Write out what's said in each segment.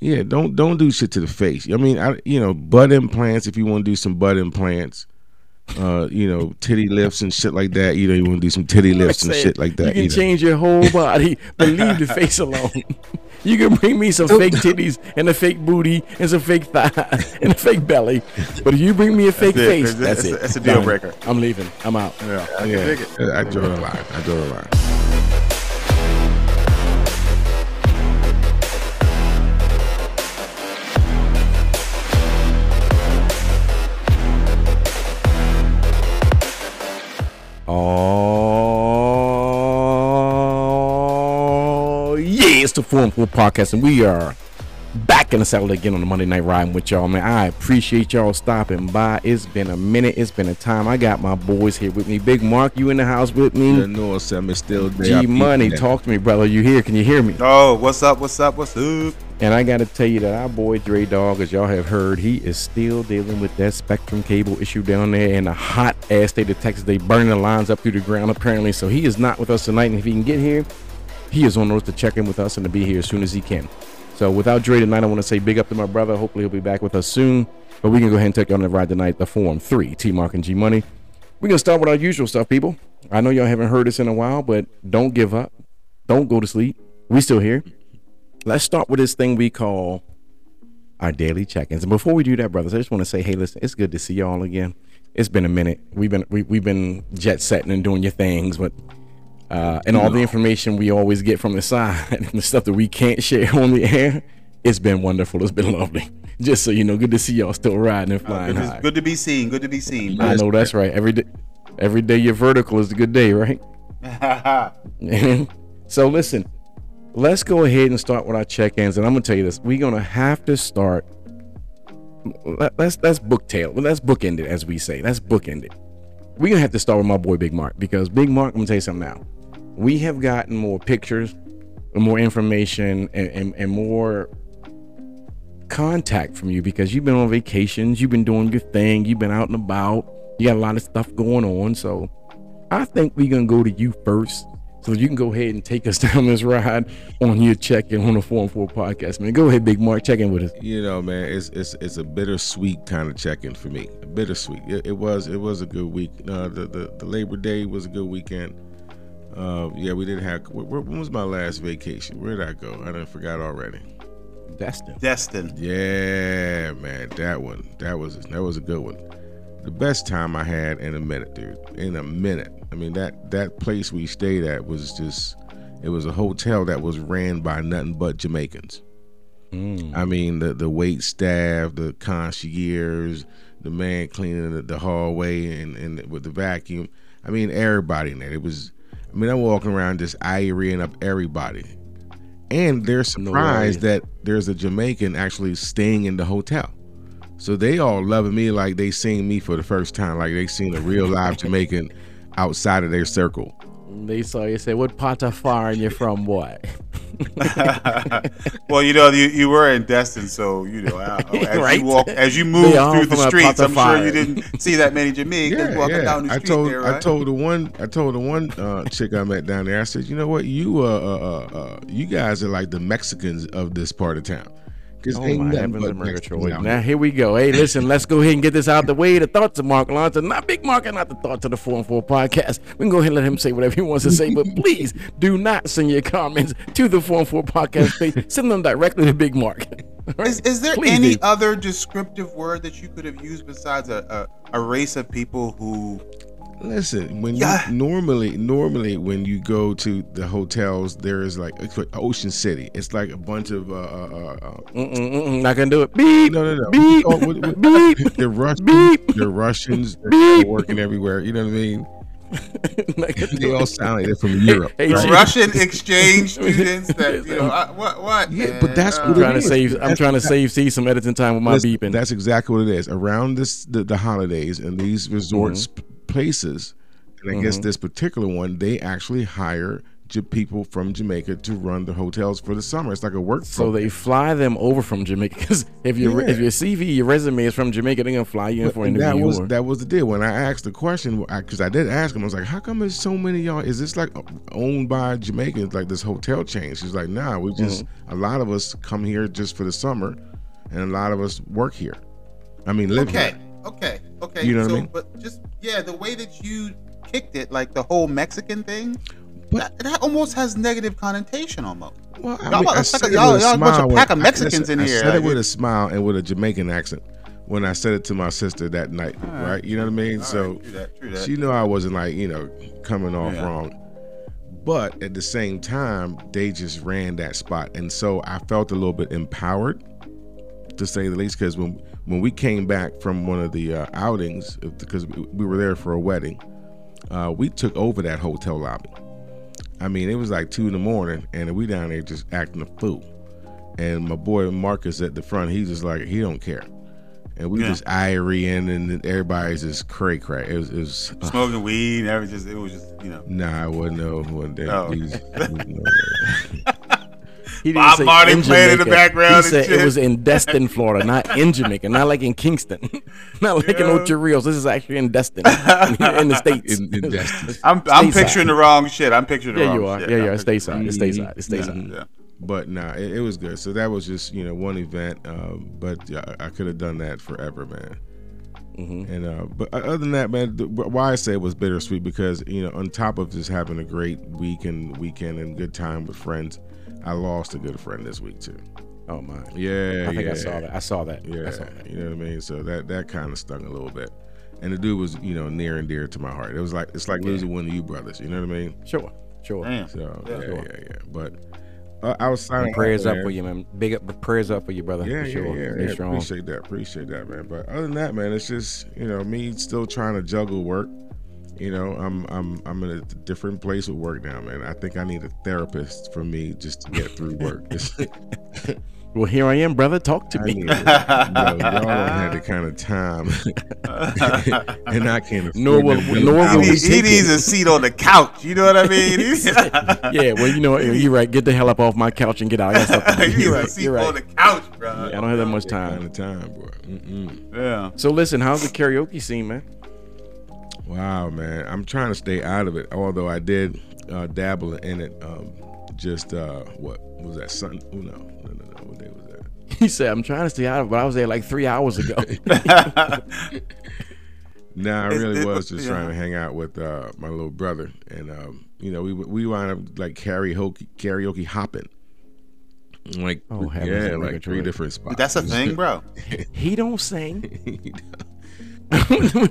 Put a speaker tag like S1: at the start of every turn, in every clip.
S1: Yeah, don't don't do shit to the face. I mean, I you know, butt implants if you want to do some butt implants. Uh, you know, titty lifts and shit like that. You know, you want to do some titty lifts and shit like that.
S2: You can
S1: know.
S2: change your whole body, but leave the face alone. You can bring me some fake titties and a fake booty and some fake thigh and a fake belly, but if you bring me a fake
S3: it.
S2: face,
S3: That's-
S2: that's,
S3: that's
S2: it.
S3: a- that's a deal
S2: Done.
S3: breaker.
S2: I'm leaving. I'm out.
S3: Yeah, I can
S1: Yeah,
S3: dig it.
S1: I draw the line. I draw the line.
S2: Oh, yeah, it's the Forum 4 podcast, and we are back in the saddle again on the Monday Night Riding with y'all, man. I appreciate y'all stopping by. It's been a minute, it's been a time. I got my boys here with me. Big Mark, you in the house with me?
S1: The
S2: me?
S1: North Summit still there. I
S2: G
S1: peep
S2: Money, talk to me, brother. You here? Can you hear me?
S3: Oh, what's up? What's up? What's up?
S2: And I got to tell you that our boy Dre Dog, as y'all have heard, he is still dealing with that Spectrum cable issue down there in the hot ass state of Texas. They burning the lines up through the ground apparently. So he is not with us tonight. And if he can get here, he is on the road to check in with us and to be here as soon as he can. So without Dre tonight, I want to say big up to my brother. Hopefully he'll be back with us soon. But we can go ahead and take you on the ride tonight. The Forum 3, T Mark and G Money. We're going to start with our usual stuff, people. I know y'all haven't heard us in a while, but don't give up. Don't go to sleep. We still here. Let's start with this thing we call our daily check-ins. And before we do that, brothers, I just want to say, hey, listen, it's good to see y'all again. It's been a minute. We've been we, we've been jet setting and doing your things, but uh, and all the information we always get from the side and the stuff that we can't share on the air, it's been wonderful. It's been lovely. Just so you know, good to see y'all still riding and flying
S3: Good,
S2: high.
S3: to, good to be seen. Good to be seen.
S2: I know that's right. Every day, every day you're vertical is a good day, right? so listen, let's go ahead and start with our check-ins, and I'm gonna tell you this: we're gonna have to start. let- Let's let's book tail. Let's bookend it, as we say. Let's bookend it. We're gonna have to start with my boy Big Mark because Big Mark. I'm gonna tell you something now. We have gotten more pictures, more information, and, and, and more contact from you because you've been on vacations, you've been doing your thing, you've been out and about, you got a lot of stuff going on. So I think we're gonna go to you first. So you can go ahead and take us down this ride on your check-in on the Forum 4 podcast, man. Go ahead, Big Mark, check in with us.
S1: You know, man, it's it's it's a bittersweet kind of check-in for me. Bittersweet. It, it was it was a good week. Uh, the, the the Labor Day was a good weekend. Uh, yeah, we did have. Where, where- when was my last vacation? Where did I go? I done forgot already.
S2: Destin.
S3: Destin.
S1: Yeah, man, that one. That was that was a good one. The best time I had in a minute, dude. In a minute. I mean that that place we stayed at was just it was a hotel that was ran by nothing but Jamaicans. Mm. I mean the the wait staff, the concierge, the man cleaning the, the hallway and, and with the vacuum. I mean everybody in there. It was I mean I'm walking around just ironing up everybody. And they're surprised that there's a Jamaican actually staying in the hotel. So they all loving me like they seen me for the first time, like they seen a real live Jamaican outside of their circle.
S2: They saw you say, What part of foreign you from, boy?
S3: well, you know, you, you were in Destin, so you know, uh, as
S2: Right.
S3: you walk, as you move through the streets, I'm sure you didn't see that many Jamaicans walking down the street.
S1: I told
S3: there,
S1: I told the one I told the one uh, chick I met down there. I said, you know what, you uh, uh, uh, uh you guys are like the Mexicans of this part of town. Because
S2: Oh my heavens and Murgatroyd. Now
S1: here.
S2: we go. Hey, listen, let's go ahead and get this out of the way. The thoughts of Mark Lawson, not Big Mark, and not the thoughts of the Forum 4 podcast. We can go ahead and let him say whatever he wants to say, but please do not send your comments to the Forum 4 podcast page. Send them directly to Big Mark. Right?
S3: Is, is there
S2: Please
S3: any
S2: do.
S3: other descriptive word that you could have used besides a, a, a race of people who
S1: Listen, when
S3: Yeah.
S1: you normally normally when you go to the hotels, there is like Ocean City. It's like a bunch of uh, uh, uh, uh
S2: Mm-mm, mm-mm, not gonna do it. Beep.
S1: no no no.
S2: Beep.
S1: Oh, what- what-
S2: Beep.
S1: the Russians,
S2: Beep.
S1: the Russians, they're
S2: Beep.
S1: working everywhere. You know what I mean? They all sound like they're from Europe.
S2: hey,
S1: right?
S3: Russian exchange students that you know I, what what
S1: Yeah, but that's
S3: Uh,
S1: what
S2: I'm trying to save. I'm
S1: That's-
S2: trying to save C some editing time with my
S1: Listen,
S2: beeping.
S1: That's exactly what it is. Around this the, the holidays and these resorts
S2: Mm-hmm.
S1: Sp- places, and I guess this particular one, they actually hire J- people from Jamaica to run the hotels for the summer. It's like a work.
S2: So
S1: program.
S2: they fly them over from Jamaica because if your
S1: Yeah.
S2: if your CV, your resume is from Jamaica, they're gonna fly you in for an
S1: And that
S2: interview.
S1: was
S2: or-
S1: that was the deal. When I asked the question, because I, did ask him, I was like, "How come there's so many of y'all? Is this like owned by Jamaicans, like this hotel chain?" She's like, "Nah, we just
S2: Mm-hmm.
S1: a lot of us come here just for the summer, and a lot of us work here. I mean, live
S3: Okay,
S1: here.
S3: okay, okay.
S1: You know what I mean?
S3: But just yeah, the way that you kicked it, like the whole Mexican thing,
S1: But-
S3: that, that almost has negative connotation almost.
S1: Well, I
S3: Y'all
S1: mean, I
S3: like
S1: said
S3: y'all-
S1: with a
S3: y'all a bunch of pack of
S1: I-
S3: Mexicans
S1: listen,
S3: in
S1: I
S3: here.
S1: said it with a smile and with a Jamaican accent when I said it to my sister that night, right? You know what I mean?
S3: All
S1: so
S3: right, true that, true that.
S1: she knew I wasn't like you know coming off
S3: Yeah.
S1: wrong. But at the same time, they just ran that spot, and so I felt a little bit empowered, to say the least. Because when when we came back from one of the uh, outings, because we were there for a wedding, uh, we took over that hotel lobby. I mean, it was like two in the morning, and we down there just acting a fool. And my boy Marcus at the front, he's just like he don't care, and we
S3: Yeah.
S1: just irie-ing, and everybody's just cray cray. It was, it was uh,
S3: smoking weed, everything. Just it was just you know.
S1: Nah, I wasn't no one that.
S3: Oh.
S1: no,
S2: He
S3: Bob
S2: say
S3: Marley playing in the background
S2: He said
S3: shit.
S2: it was in Destin, Florida, not in Jamaica, not like in Kingston, not like in
S3: Yeah.
S2: Ocho Rios. This is actually in Destin, in the states.
S1: in, in Destin.
S3: I'm I'm picturing the wrong shit. I'm picturing the
S2: Yeah,
S3: wrong
S2: you are.
S3: shit.
S2: Yeah,
S3: I'm
S2: you are. It's
S3: picturing-
S2: stateside. It's stateside. It's stateside.
S3: Yeah.
S1: But nah, it, it was good. So that was just you know one event. Um, but yeah, I, I could have done that forever, man.
S2: Mhm.
S1: And uh, but other than that, man, the, why I say it was bittersweet because you know on top of just having a great week and weekend and good time with friends, I lost a good friend this week too.
S2: Oh my!
S1: Yeah,
S2: I think
S1: yeah.
S2: I saw that. I saw that.
S1: Yeah,
S2: I saw that.
S1: you know what I mean. So that that kind of stung a little bit. And the dude was, you know, near and dear to my heart. It was like it's like
S2: Yeah.
S1: losing one of you brothers. You know what I mean?
S2: Sure, sure.
S3: Damn.
S1: So
S3: Yeah.
S1: yeah,
S2: Sure.
S1: yeah, yeah. But uh, I was signing
S2: prayers up
S1: man.
S2: for you, man. Big up, prayers up for you, brother.
S1: Yeah,
S2: for sure.
S1: yeah, yeah, yeah.
S2: strong.
S1: Appreciate that. Appreciate that, man. But other than that, man, it's just you know me still trying to juggle work. You know, I'm I'm I'm in a different place with work now, man. I think I need a therapist for me just to get through work.
S2: Well, here I am, brother. Talk to
S1: I
S2: me.
S1: need, you know, y'all don't have the kind of time, and I can't.
S2: Nor
S1: afford
S2: will-
S1: to wait
S2: nor will
S3: He,
S2: we
S1: hours.
S3: needs, he needs a seat on the couch. You know what I mean?
S2: Yeah, well, you know? You're right. Get the hell up off my couch and get out. I got stuff to do.
S3: he needs
S2: You're
S3: a
S2: right.
S3: seat
S2: You're right.
S3: on the couch, bro.
S2: I don't have that much
S1: kind
S2: time.
S1: of time, bro. Mm-mm.
S3: Yeah.
S2: So listen, how's the karaoke scene, man?
S1: Wow, man, I'm trying to stay out of it. Although I did uh, dabble in it. Um, just uh, what was that? Sun? Oh, no, no, no, no. What day was that?
S2: He said, "I'm trying to stay out of it, but I was there like three hours ago."
S1: Nah, I really
S3: it
S1: was
S3: was-
S1: just
S3: yeah.
S1: trying to hang out with uh, my little brother, and um, you know, we we wound up like karaoke karaoke hopping. Like
S2: Oh,
S1: yeah, like three different spots.
S3: That's a thing, bro.
S2: he don't sing. he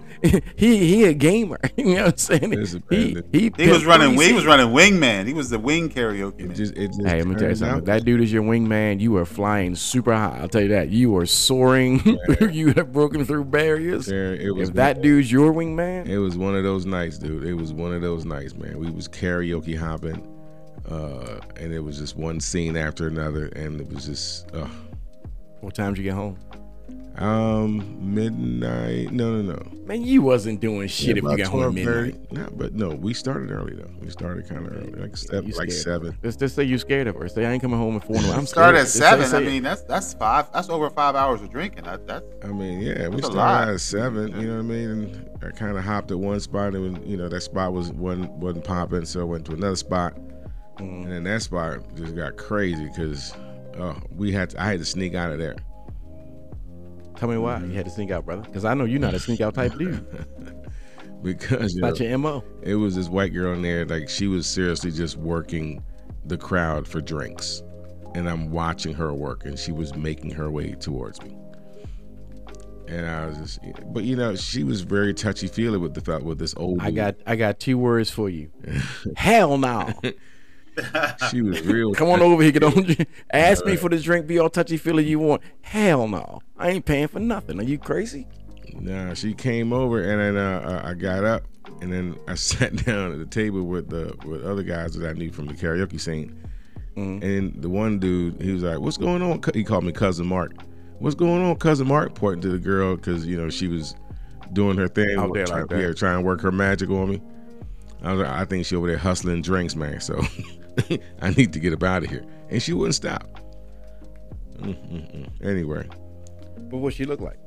S2: he he a gamer. You know what I'm saying?
S1: Listen,
S2: He he,
S3: He was running.
S2: three
S3: He was running wingman. He was the wing karaoke
S1: It
S3: man.
S1: just, it just
S2: Hey, let me tell you something.
S1: out-
S2: That dude is your wingman. You are flying super high. I'll tell you that. You are soaring. you have broken through barriers.
S1: there, it was
S2: If that dude's your wingman,
S1: It was one of those nights, dude. It was one of those nights, man. We was karaoke hopping, uh, and it was just one scene after another, and it was just, uh,
S2: what time did you get home?
S1: Um, midnight. No, no, no.
S2: Man, you wasn't doing shit if you
S1: About
S2: got home at
S1: 12:30.
S2: midnight.
S1: Nah, but no, we started early though. We started kind of early, like seven,
S2: You
S1: like seven.
S2: Just, just say you scared of her. Say I ain't coming home at four. No, I'm
S3: Start
S2: scared.
S3: at
S2: Just say-
S3: seven.
S2: say
S3: I mean, that's that's five. That's over five hours of drinking. That, that's
S1: I mean, yeah, we
S3: That's a
S1: started at seven. You know what I mean? And I kind of hopped at one spot, and you know that spot was wasn't wasn't popping, so I went to another spot,
S2: Mm.
S1: and then that spot just got crazy because uh, we had to, I had to sneak out of there.
S2: Tell me why you had to sneak out, brother. Because I know you're not a sneak out type dude.
S1: because you know,
S2: your mo.
S1: it was this white girl in there, like she was seriously just working the crowd for drinks, and I'm watching her work, and she was making her way towards me. And I was just, but you know, she was very touchy feely with the fact with this old.
S2: I
S1: dude.
S2: got I got two words for you. Hell no.
S1: She was real.
S2: Come on over here. Get on. Ask me for the drink. Be all touchy feely you want. Hell no. I ain't paying for nothing. Are you crazy?
S1: Nah, she came over and then uh, I I got up and then I sat down at the table with the with other guys that I knew from the karaoke scene. And the one dude, he was like, "What's going on?" He called me cousin Mark. What's going on, cousin Mark? Pointing to the girl because you know she was doing her thing,
S2: Out there
S1: trying,
S2: like that.
S1: yeah, trying to work her magic on me. I was like, I think she over there hustling drinks, man. So I need to get up out of here, and she wouldn't stop. Mm-mm-mm. Anyway,
S2: But what she look like?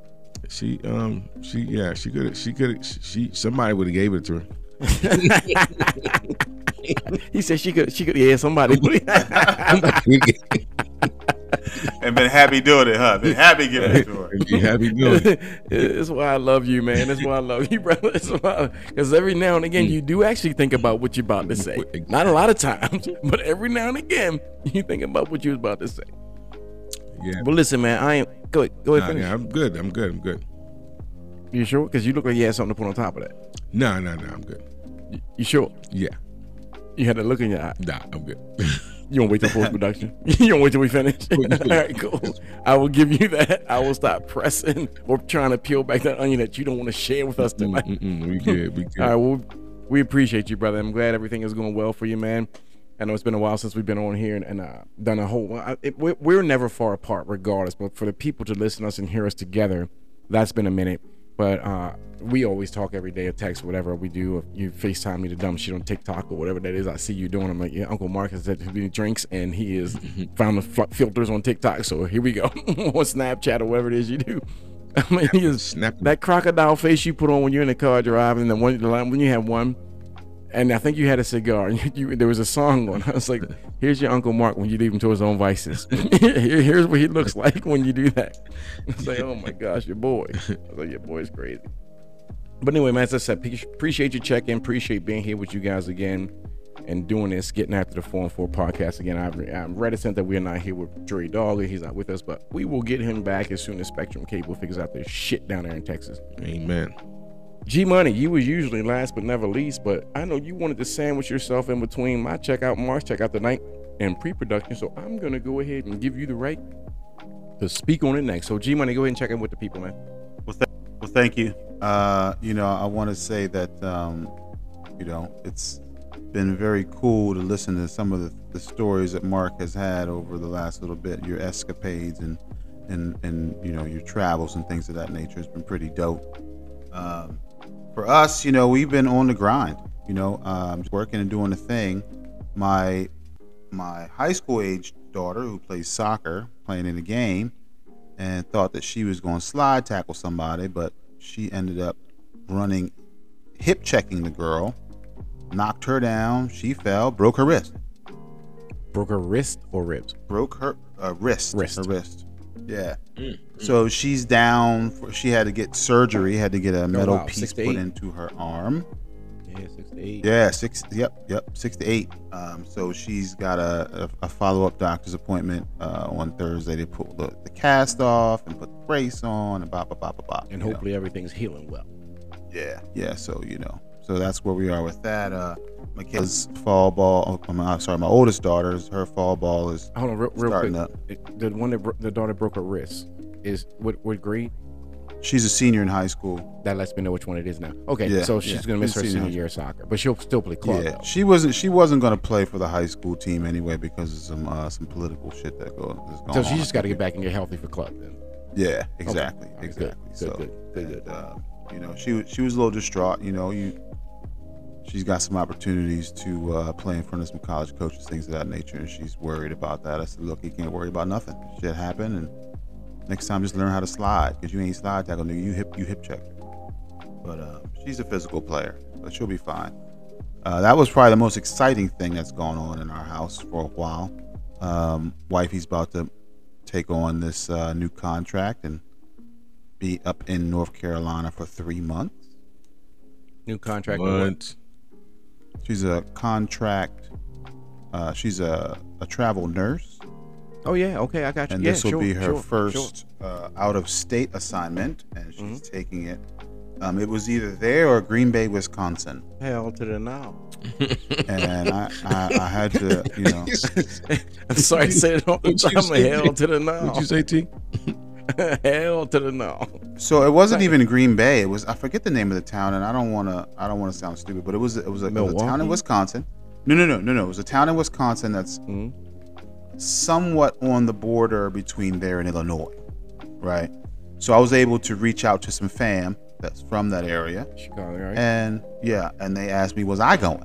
S1: she um she yeah she could she could she somebody would have gave it to her.
S2: He said she could. She could. Yeah, somebody.
S3: And been happy doing it, huh? Been happy giving it to her.
S1: Be happy doing it.
S2: That's why I love you, man. That's why I love you, brother. It's why. Because every now and again, mm. you do actually think about what you're about to say. Not a lot of times, but every now and again, you think about what you was about to say.
S1: Yeah.
S2: But listen, man, I ain't. Go ahead. Go ahead.
S1: Nah,
S2: finish.
S1: yeah, I'm good. I'm good. I'm good.
S2: You sure? Because you look like you had something to put on top of that.
S1: No, no, no. I'm good.
S2: You, you sure?
S1: Yeah.
S2: You had a look in your eye.
S1: Nah, I'm good.
S2: You don't wait till post production. you don't wait till we finish. All right, cool. I will give you that. I will stop pressing or trying to peel back that onion that you don't want to share with us tonight.
S1: Mm-mm, we good. We good.
S2: All right, well, we appreciate you, brother. I'm glad everything is going well for you, man. I know it's been a while since we've been on here and, and uh, done a whole. It, we're, we're never far apart, regardless. But for the people to listen to us and hear us together, that's been a minute. But uh, we always talk every day, or text, whatever we do. If you FaceTime me the dumb shit on TikTok or whatever that is, I see you doing. I'm like, yeah, Uncle Mark has said he drinks and he is found the filters on TikTok. So here we go on Snapchat or whatever it is you do. I mean, he is
S1: Snap.
S2: that crocodile face you put on when you're in the car driving, the one the line when you have one, and I think you had a cigar. And you, you, there was a song on. I was like, "Here's your Uncle Mark when you leave him to his own vices. Here's what he looks like when you do that." I was like, "Oh my gosh, your boy!" I was like, "Your boy's crazy." But anyway, man, as I said, appreciate you checking. Appreciate being here with you guys again and doing this, getting after the Forum 4 podcast again. I've, I'm reticent that we're not here with Dre Dogger. He's not with us, but we will get him back as soon as Spectrum Cable figures out their shit down there in Texas.
S1: Amen.
S2: G Money, you was usually last but never least, but I know you wanted to sandwich yourself in between my checkout marks, checkout the night, and pre-production. So I'm gonna go ahead and give you the right to speak on it next. So G Money, go ahead and check in with the people, man.
S3: Well, th- well thank you. Uh, you know, I want to say that, um, you know, it's been very cool to listen to some of the, the stories that Mark has had over the last little bit, your escapades and, and, and, you know, your travels and things of that nature has been pretty dope. Um, for us, you know, we've been on the grind, you know, um, working and doing the thing. My, my high school age daughter who plays soccer, playing in a game, and thought that she was going to slide tackle somebody, but she ended up running, hip checking the girl, knocked her down. She fell, broke her wrist,
S2: Broke her wrist or ribs?
S3: broke her uh, wrist,
S2: Wrist.
S3: her wrist. Yeah. So she's down. For, she had to get surgery. Had to get a metal
S2: wow.
S3: piece put into her arm.
S2: Yeah, six to eight.
S3: Yeah, six. Yep, yep, six to eight. Um, so she's got a, a, a follow up doctor's appointment uh, on Thursday. They put the, the cast off and put the brace on and blah blah blah blah blah.
S2: And
S3: you know.
S2: hopefully everything's healing well.
S3: Yeah, yeah. So you know, so that's where we are with that. Uh, Michaela's fall ball. oh, I'm sorry, my oldest daughter's her fall ball is
S2: Hold on, real, real
S3: starting
S2: quick.
S3: up.
S2: It- The one that bro- the daughter broke her wrist is what what grade?
S3: She's a senior in high school.
S2: That lets me know which one it is now. Okay,
S3: Yeah,
S2: so she's
S3: yeah.
S2: gonna miss her
S3: Senior
S2: year of soccer, but she'll still play club.
S3: yeah,
S2: though.
S3: she wasn't. She wasn't going to play for the high school team anyway because of some uh, some political shit that goes. That's going
S2: So she just got to get back and get healthy for club then.
S3: Yeah, exactly,
S2: good,
S3: exactly.
S2: good,
S3: so,
S2: good, good, good.
S3: and, uh, you know, she she was a little distraught. You know, you she's got some opportunities to uh, play in front of some college coaches, things of that nature, and she's worried about that. I said, look, you can't worry about nothing. Shit happened, and next time just learn how to slide because you ain't slide tackle, nigga. You hip you hip check. But uh, she's a physical player, but she'll be fine. Uh, that was probably the most exciting thing that's gone on in our house for a while. Um, wifey's about to take on this uh, new contract and be up in North Carolina for three months.
S2: New contract. with what?
S1: What?
S3: She's a contract. Uh, she's a, a travel nurse,
S2: Oh yeah, okay, I got you.
S3: and
S2: yeah,
S3: this will
S2: sure,
S3: be her
S2: sure,
S3: first uh, out of state assignment, and she's
S2: Mm-hmm.
S3: taking it. Um, it was either there or Green Bay, Wisconsin,
S2: Hell to the now.
S3: and I, I, I had to, you know,
S2: I'm sorry to say it all the
S1: What'd
S2: time. Hell to the now.
S1: What'd you say, T?
S2: Hell to the no.
S3: So it wasn't even Green Bay. It was I forget the name of the town, and I don't want to I don't want to sound stupid, but it was it was a, it was a town in Wisconsin. No, no, no, no, no. It was a town in Wisconsin that's
S2: Mhm.
S3: somewhat on the border between there and Illinois, right? So I was able to reach out to some fam that's from that area,
S2: Chicago, right?
S3: and yeah, and they asked me, was I going?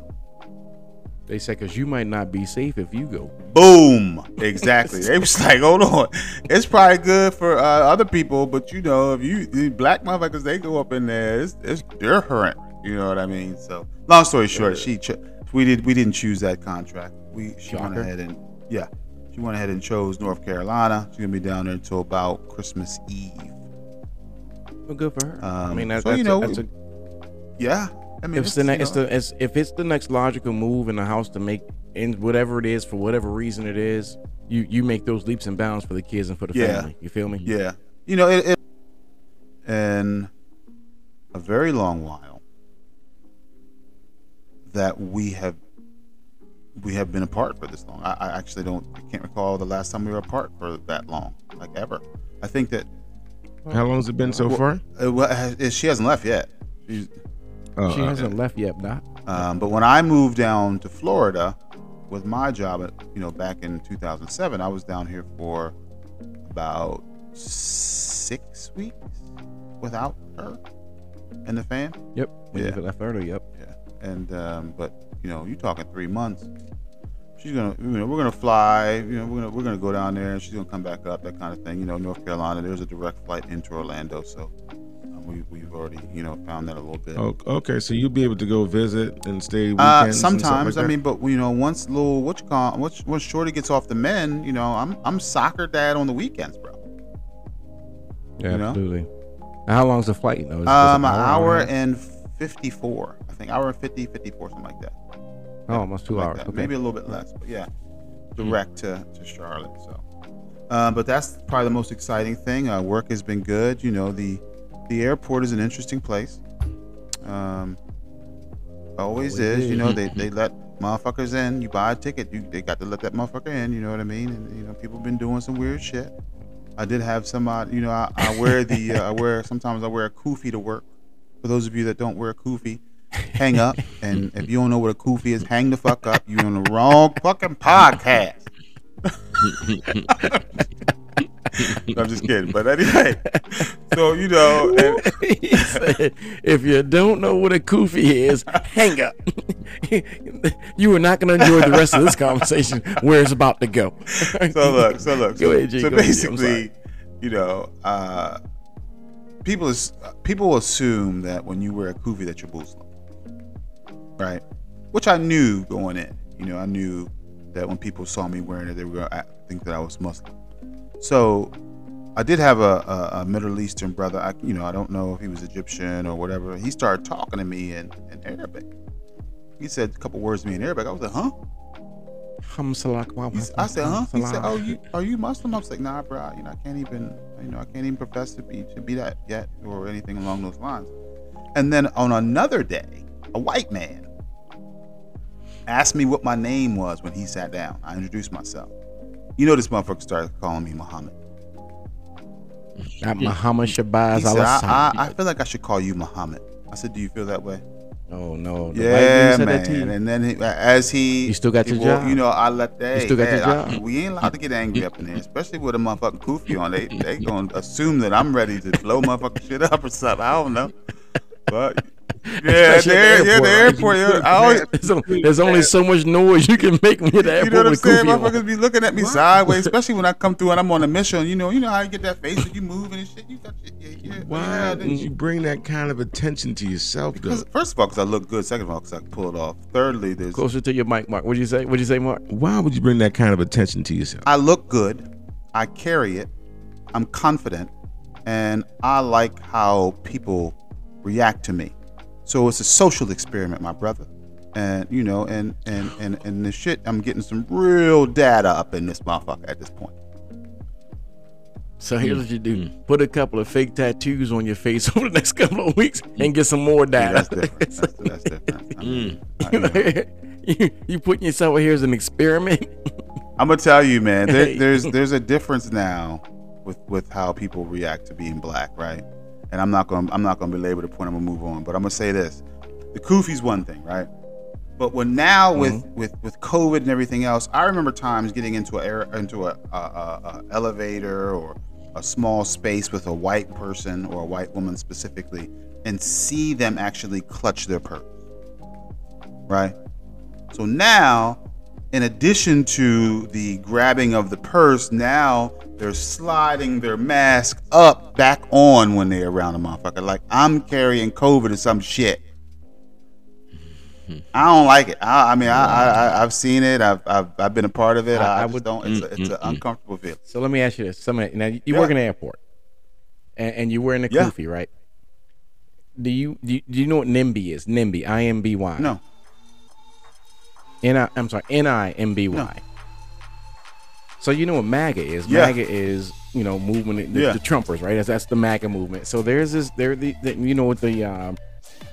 S2: They said because you might not be safe if you go.
S3: Boom! Exactly. they was like, hold on, it's probably good for uh, other people, but you know, if you the black motherfuckers, they go up in there, it's, it's different. You know what I mean? So, long story short, she ch- we did we didn't choose that contract. We she went ahead and yeah, she went ahead and chose North Carolina. She's gonna be down there until about Christmas Eve.
S2: Well, good for her. I
S3: Um,
S2: mean, that,
S3: so,
S2: that's,
S3: you know,
S2: a, that's a,
S3: Yeah, I mean,
S2: if it's the
S3: you
S2: next, it's the it's, if it's the next logical move in the house to make, in whatever it is for whatever reason it is, you you make those leaps and bounds for the kids and for the
S3: Yeah.
S2: family. You feel me?
S3: Yeah, you know, it, it in a very long while that we have we have been apart for this long. I, I actually don't, I can't recall the last time we were apart for that long, like ever. I think that
S1: How long has it been so
S3: Well,
S1: far?
S3: uh, well, uh, she hasn't left yet. She's,
S1: Oh,
S2: She
S1: okay.
S2: hasn't left yet, Doc.
S3: Um, but when I moved down to Florida with my job, at, you know, back in 2007, I was down here for about six weeks without her and the fam.
S2: Yep. When
S3: Yeah.
S2: you left early. Yep.
S3: Yeah, and um, but you know, you talking three months. She's gonna, you know, we're gonna fly. You know, we're gonna we're gonna go down there, and she's gonna come back up, that kind of thing. You know, North Carolina, there's a direct flight into Orlando, so we we've already, you know, found that a little bit.
S1: Oh, okay, so you'll be able to go visit and stay.
S3: Uh, sometimes
S1: like
S3: I mean, but you know, once little what you call once once Shorty gets off the men, you know, I'm I'm soccer dad on the weekends, bro.
S2: Yeah,
S3: You know?
S2: absolutely. Now, how long's the flight? No,
S3: Um, an
S2: a
S3: hour and fifty four, I think, hour and 50, 54, something like that.
S2: Oh, almost two
S3: Something
S2: hours. Okay.
S3: maybe a little bit less, but yeah, direct to to Charlotte. So, um, but that's probably the most exciting thing. Uh, work has been good. You know, the the airport is an interesting place. Um, always
S2: Always
S3: is. You know, they they let motherfuckers in. You buy a ticket, you they got to let that motherfucker in. You know what I mean? And you know, people been doing some weird shit. I did have somebody. You know, I, I wear the uh, I wear sometimes I wear a kufi to work. For those of you that don't wear a kufi, hang up. And if you don't know what a kufi is, hang the fuck up. You're on the wrong fucking podcast. No, I'm just kidding. But anyway, so you know, and,
S2: He said, if you don't know what a kufi is, hang up. you are not going to enjoy the rest of this conversation where it's about to go.
S3: so look, so look, so,
S2: ahead, G,
S3: so
S2: go ahead, G, I'm sorry.
S3: basically, you know, uh, people is people assume that when you wear a kufi that you're Muslim, right? Which I knew going in. You know, I knew that when people saw me wearing it, they were going to think that I was Muslim. So I did have a, a, a Middle Eastern brother. I, you know, I don't know if he was Egyptian or whatever. He started talking to me in, in Arabic. He said a couple words to me in Arabic. I was like, huh? I said, huh? He said, oh, you are you Muslim? I was like, nah, bro. You know, I can't even, you know, I can't even profess to be to be that yet or anything along those lines. And then on another day, a white man asked me what my name was when he sat down. I introduced myself. You know, this motherfucker started calling me Muhammad.
S2: At Muhammad Shabazz
S3: He said, I, I, I feel like I should call you Muhammad. I said, do you feel that way?
S2: Oh, no. The
S3: Yeah, man.
S2: that to?
S3: And then he, as he,
S2: You still got your
S3: wa-
S2: job?
S3: You know, I let that.
S2: You still got your
S3: I-
S2: job?
S3: we ain't allowed to get angry up in there, especially with a motherfucking kufi on. They they gonna assume that I'm ready to blow motherfucking shit up or something. I don't know, but yeah,
S2: at the
S3: there, yeah, the
S2: airport,
S3: airport. yeah, I always,
S2: There's only, there's only so much noise you can make when you're at the
S3: you
S2: airport
S3: know what I'm saying? Motherfuckers be looking at me sideways, especially when I come through and I'm on a mission. You know, you know how you get that face when you move and shit. You got your, yeah, yeah,
S1: Why
S3: yeah,
S1: didn't you bring that kind of attention to yourself, though?
S3: First of all, because I look good. Second of all, because I can pull it off. Thirdly, there's
S2: Closer to your mic, Mark. What'd you say? What'd you say, Mark?
S1: Why would you bring that kind of attention to yourself?
S3: I look good. I carry it. I'm confident, and I like how people react to me. So it's a social experiment, my brother. And you know, and and and and the shit, I'm getting some real data up in this motherfucker at this point.
S2: So here's hmm. what you do: hmm. put a couple of fake tattoos on your face over the next couple of weeks, and get some more
S3: Yeah, that's
S2: data.
S3: different. That's, that's different. I mean, hmm. I-
S2: you, know, you, you putting yourself out here as an experiment.
S3: I'm gonna tell you, man. There, there's there's a difference now with with how people react to being black, right? And I'm not gonna I'm not gonna belabor the point. I'm gonna move on, but I'm gonna say this: the kufi's one thing, right? But when now with
S2: Mm-hmm.
S3: with with COVID and everything else, I remember times getting into a air into a, a, a, a elevator or a small space with a white person or a white woman specifically, and see them actually clutch their purse. Right? So now, in addition to the grabbing of the purse, now they're sliding their mask up back on when they're around a motherfucker. Like I'm carrying COVID or some shit. I don't like it. I, I mean, I, I, I've seen it. I've, I've, I've been a part of it.
S2: I-
S3: I,
S2: I would-
S3: don't. It's, a, it's an
S1: mm, mm.
S3: uncomfortable feeling.
S2: So let me ask you this: Somebody now you
S3: Yeah.
S2: work in the airport, and, and you're wearing a
S3: Yeah.
S2: kufi, right? Do you, do you do you know what NIMBY is? NIMBY, I M B Y.
S3: No,
S2: N I. I'm sorry, N I M B
S3: No.
S2: So you know what MAGA is?
S3: Yeah.
S2: MAGA is you know movement the,
S3: Yeah.
S2: the Trumpers, right? That's, that's the MAGA movement. So there's this there the, the you know what the um,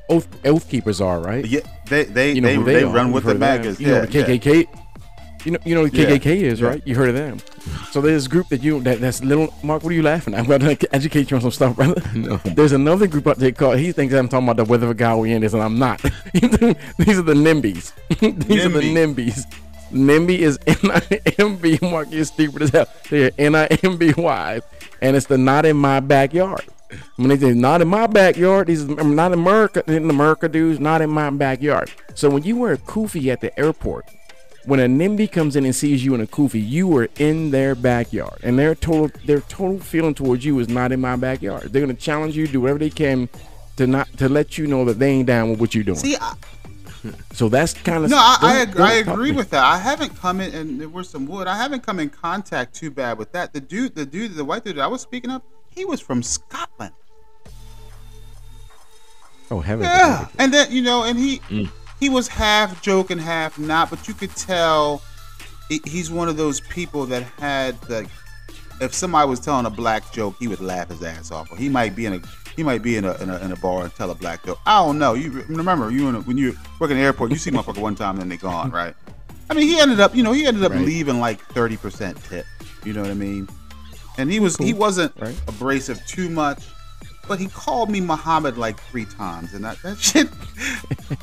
S2: oath oath keepers are, right?
S3: yeah, they they
S2: You know
S3: they, they,
S2: are.
S3: run with the
S2: them. You know
S3: yeah,
S2: what the KKK. You know, you know what the
S3: Yeah.
S2: KKK is, right? You heard of them. So there's this group that you that, that's little. Mark, what are you laughing at? I'm going to educate you on some stuff, brother.
S1: No.
S2: There's another group out there called. He thinks I'm talking about the weather guy we in this, and I'm not. These are the NIMBYs. These are the NIMBYs. NIMBY is N-I-M-B. Mark, you're stupid as hell. They're N-I-M-B-Y, and it's the not in my backyard. When they say not in my backyard, these are not in America, in America dudes, not in my backyard. So when you wear a kufi at the airport, when a NIMBY comes in and sees you in a kufi, you are in their backyard, and their total their total feeling towards you is not in my backyard. They're gonna challenge you, do whatever they can to not to let you know that they ain't down with what you're doing.
S3: See, I,
S2: so that's kind of
S3: no, I, I, ag- I agree with that. I haven't come in, and there was some wood. I haven't come in contact too bad with that. The dude, the dude, the white dude that I was speaking of, he was from Scotland.
S2: Oh heaven!
S3: Yeah, and then you know, and he
S1: Mm.
S3: He was half joking, half not, but you could tell he's one of those people that had the. if somebody was telling a black joke, he would laugh his ass off. Or he might be in a he might be in a, in a in a bar and tell a black joke. I don't know. You remember you in a, when you work in the airport, you see motherfucker one time and then they gone, right? I mean, he ended up, you know, he ended up
S2: Right.
S3: leaving like thirty percent tip. You know what I mean? And he was he wasn't
S2: Right.
S3: abrasive too much, but he called me Muhammad like three times, and that, that shit.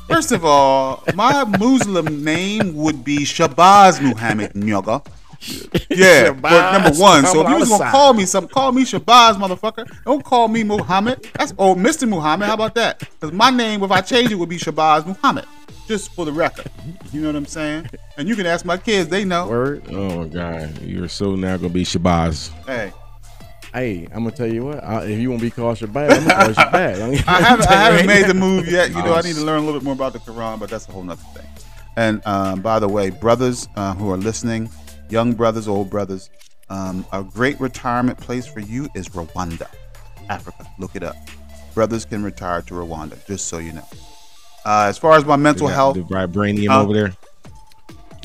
S3: First of all, my Muslim name would be Shabazz Muhammad Nyoga. Yeah, but number one. So if you was gonna call me some, call me Shabazz, motherfucker. Don't call me Muhammad. That's oh, Mr. Muhammad. How about that? Because my name, if I change it, would be Shabazz Muhammad. Just for the record, you know what I'm saying? And you can ask my kids; they know.
S2: Word.
S1: Oh my God, you're so now gonna be Shabazz.
S3: Hey,
S2: Hey, I'm gonna tell you what. I, if you want to be called Shabbat, I'm gonna call you Shabbat.
S3: I haven't, I haven't made the
S2: move.
S3: yet. You know, I need to learn a little bit more about the Quran, but that's a whole nother thing. And um, by the way, brothers uh, who are listening, young brothers, old brothers, um, a great retirement place for you is Rwanda, Africa. Look it up. Brothers can retire to Rwanda, just so you know. Uh, as far as my mental health,
S1: the vibranium
S3: Huh?
S1: over there.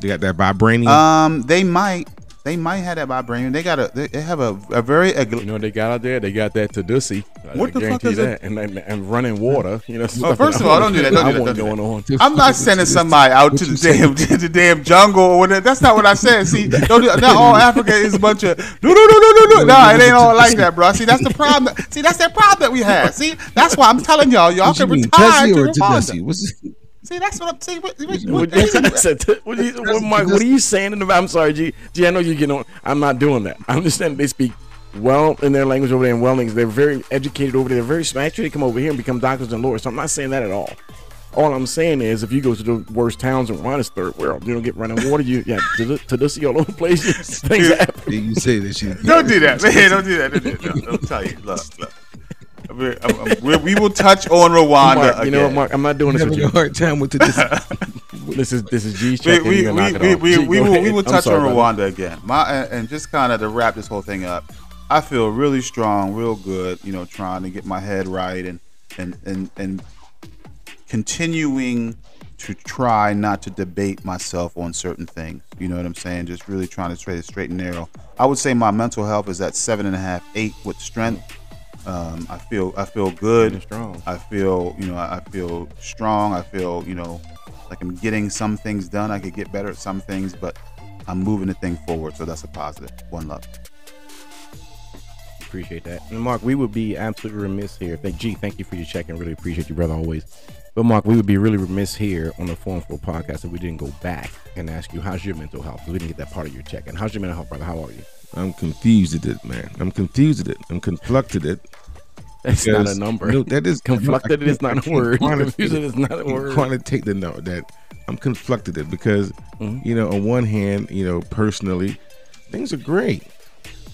S1: They got that vibranium.
S3: um, they might, they might have that vibranium. They got a, they they have a, a very, a,
S2: You know they got out there? They got that Tadusi. I
S3: What the fuck is
S2: that. And, and, and running water. You know.
S3: Oh, first of all, don't do that, don't do that, don't do
S2: going
S3: that.
S2: on.
S3: I'm not sending somebody out to the damn to the damn jungle or whatever. That's not what I said. See, don't do, not all Africa is a bunch of no no no no no no. No, it ain't all like that, bro. See, that's the problem. See, that's that problem that we have. See, that's why I'm telling y'all, y'all
S1: what you
S3: can
S1: mean,
S3: retire
S1: Tessie
S3: to
S1: or
S3: Rwanda.
S1: What's
S3: See, that's what I'm saying. What, what,
S2: What,
S3: what,
S2: that's a t- what, you- what, Mike, what are you saying in the? I'm sorry, G. G. I know you get on. I'm not doing that. I understand they speak well in their language over there in Wellings. They're very educated over there. They're very smart. Actually, they come over here and become doctors and lawyers. So I'm not saying that at all. All I'm saying is, if you go to the worst towns in Rwanda's third world, you don't get running water. You yeah, to to this all over the place. Things happen.
S1: you say that shit?
S3: don't do that, man. Don't do that. Don't do that. No, I'll tell you. Look, look. We're- I'm- I'm- we we will touch on Rwanda
S2: Mark, you know what. Mark? I'm not doing this with
S1: having
S2: you.
S1: hard time with Tedeschi.
S2: This is this is G's
S3: we,
S2: checking.
S3: we,
S2: you
S3: we, we, we,
S2: G,
S3: we will, we will touch
S2: sorry,
S3: on
S2: brother.
S3: Rwanda again. My and, and just kind of to wrap this whole thing up, I feel really strong, real good. You know, trying to get my head right and and and and continuing to try not to debate myself on certain things. You know what I'm saying? Just really trying to trade it straight and narrow. I would say my mental health is at seven and a half, eight with strength. Um, I feel I feel good. I feel, you know, I feel strong. I feel, you know, like I'm getting some things done. I could get better at some things, but I'm moving the thing forward. So that's a positive. One love.
S2: Appreciate that. And Mark, we would be absolutely remiss here. Thank G, thank you for your check and really appreciate you, brother, always. But Mark, we would be really remiss here on the Forum Flow podcast if we didn't go back and ask you how's your mental health. we didn't get that part of your check. And how's your mental health, brother? How are you?
S1: I'm confused at it, man. I'm confused at it. I'm conflicted it.
S2: That's not a number.
S1: No, that is
S2: Conflicted It is not a word. Confusing is not a word.
S1: Quantitate the note that I'm conflicted it because
S2: Mhm.
S1: you know on one hand you know personally things are great,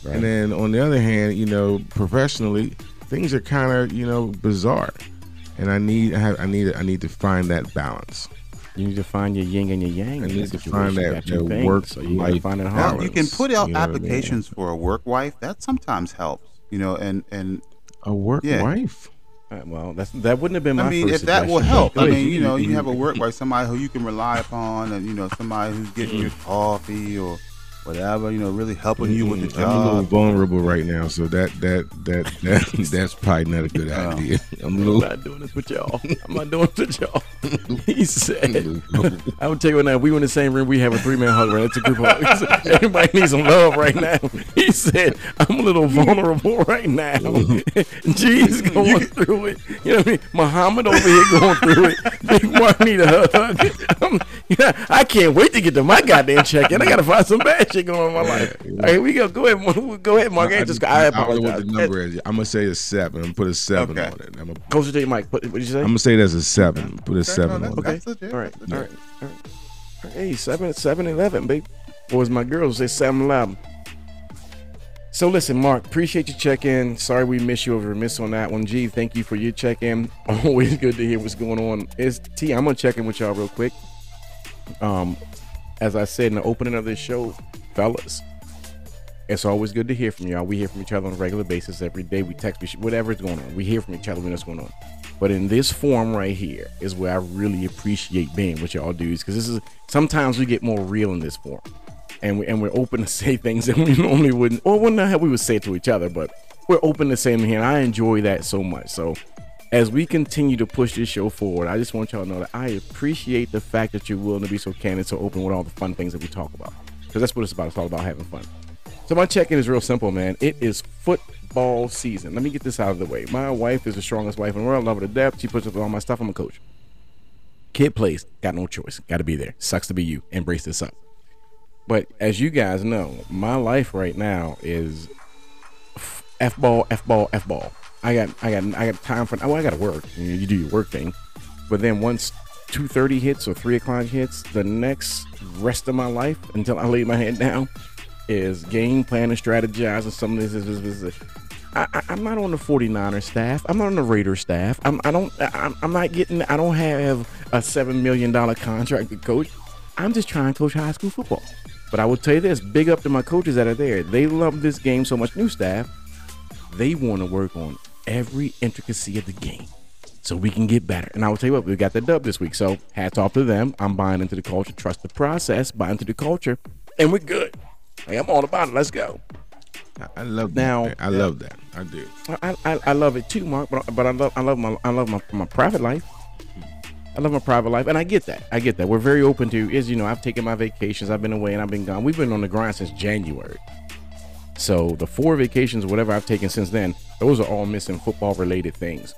S2: Right.
S1: and then on the other hand you know professionally things are kind of you know bizarre, and I need I have I need I need to find that balance.
S2: You need to find your yin and your yang.
S1: I
S2: in
S1: need to find
S2: You
S1: that-
S2: got two
S1: that
S2: things,
S1: work
S2: So you gotta
S1: life
S2: find it
S3: Now,
S2: hard.
S3: you can put out
S1: you know what I mean?
S3: applications for a work wife. That sometimes helps, you know, and and
S1: A work
S3: Yeah.
S1: wife.
S2: Uh, Well, that's that wouldn't have been my
S3: I mean, if that will help. I mean, you know, you have a work wife, somebody who you can rely upon, and you know, somebody who's getting your coffee or whatever, you know, really helping you with the
S1: job. I'm a little vulnerable right now, so that that that that that's probably not a good idea. I'm a
S2: I'm
S1: little.
S2: not doing this with y'all. I'm not doing this with y'all. He said, I would tell you what now, we were in the same room, we have a three man hug, right? It's a group hug. Said, Everybody needs some love right now. He said, I'm a little vulnerable right now. G's going through it. You know what I mean? Muhammad over here going through it. Big Mark need a hug. I'm- yeah, I can't wait to get to my goddamn check in. I got to find some bad shit going on in my life. All right, here we go. Go ahead, Mark. Go ahead, Mark. I, ain't just, I,
S1: I don't know
S2: apologize.
S1: what the number is. I'm gonna say a seven. I'm gonna put a seven
S3: Okay.
S1: on it. I'm gonna,
S2: Closer to your mic. What, what did you say?
S1: I'm gonna say that's a seven. Put a
S3: Okay,
S1: seven
S3: no,
S1: on
S3: that's-
S1: it.
S2: Okay.
S3: that's legit,
S2: All right.
S3: that's
S2: All
S3: legit.
S2: right. All right. Hey, seven, seven, eleven, babe. Or as my girls say, seven, eleven. So listen, Mark, appreciate you check in. Sorry we missed you over miss on that one. G, thank you for your check in. Always good to hear what's going on. Is T, I'm gonna check in with y'all real quick. Um, as I said in the opening of this show, fellas, it's always good to hear from y'all. We hear from each other on a regular basis every day. We text, whatever's going on. We hear from each other when what's going on. But in this form right here is where I really appreciate being with y'all dudes because this is sometimes we get more real in this form, and we and we're open to say things that we normally wouldn't, or wouldn't have we would say to each other. But we're open to saying here, and I enjoy that so much. So as we continue to push this show forward, I just want y'all to know that I appreciate the fact that you're willing to be so candid, so open with all the fun things that we talk about. Because that's what it's about. It's all about having fun. So my check-in is real simple, man. It is football season. Let me get this out of the way. My wife is the strongest wife in the world. Love her to death. She puts up with all my stuff. I'm a coach. Kid plays. Got no choice. Got to be there. Sucks to be you. Embrace this up. But as you guys know, my life right now is f ball, f ball, f ball. I got, I got, I got time for. Oh, I got to work. You do your work thing, but then once two thirty hits or three o'clock hits, the next rest of my life until I lay my head down is game plan and strategize some of this is. this, this. I, I'm not on the 49er staff. I'm not on the Raider staff. I'm, I don't. I'm, I'm not getting. I don't have a seven million dollar contract to coach. I'm just trying to coach high school football. But I will tell you this: big up to my coaches that are there. They love this game so much. New staff, they want to work on every intricacy of the game so we can get better. And I will tell you what, we got the dub this week. So hats off to them. I'm buying into the culture, trust the process, buy into the culture, and we're good. Hey, I'm all about it. Let's go.
S1: I, love
S2: Now-
S1: that. I love that. I do.
S2: I, I, I love it too, Mark. But but I love I love my I love my, my private life. I love my private life, and I get that. I get that. We're very open to is you know I've taken my vacations. I've been away and I've been gone. We've been on the grind since January. So the four vacations, whatever I've taken since then, those are all missing football related things.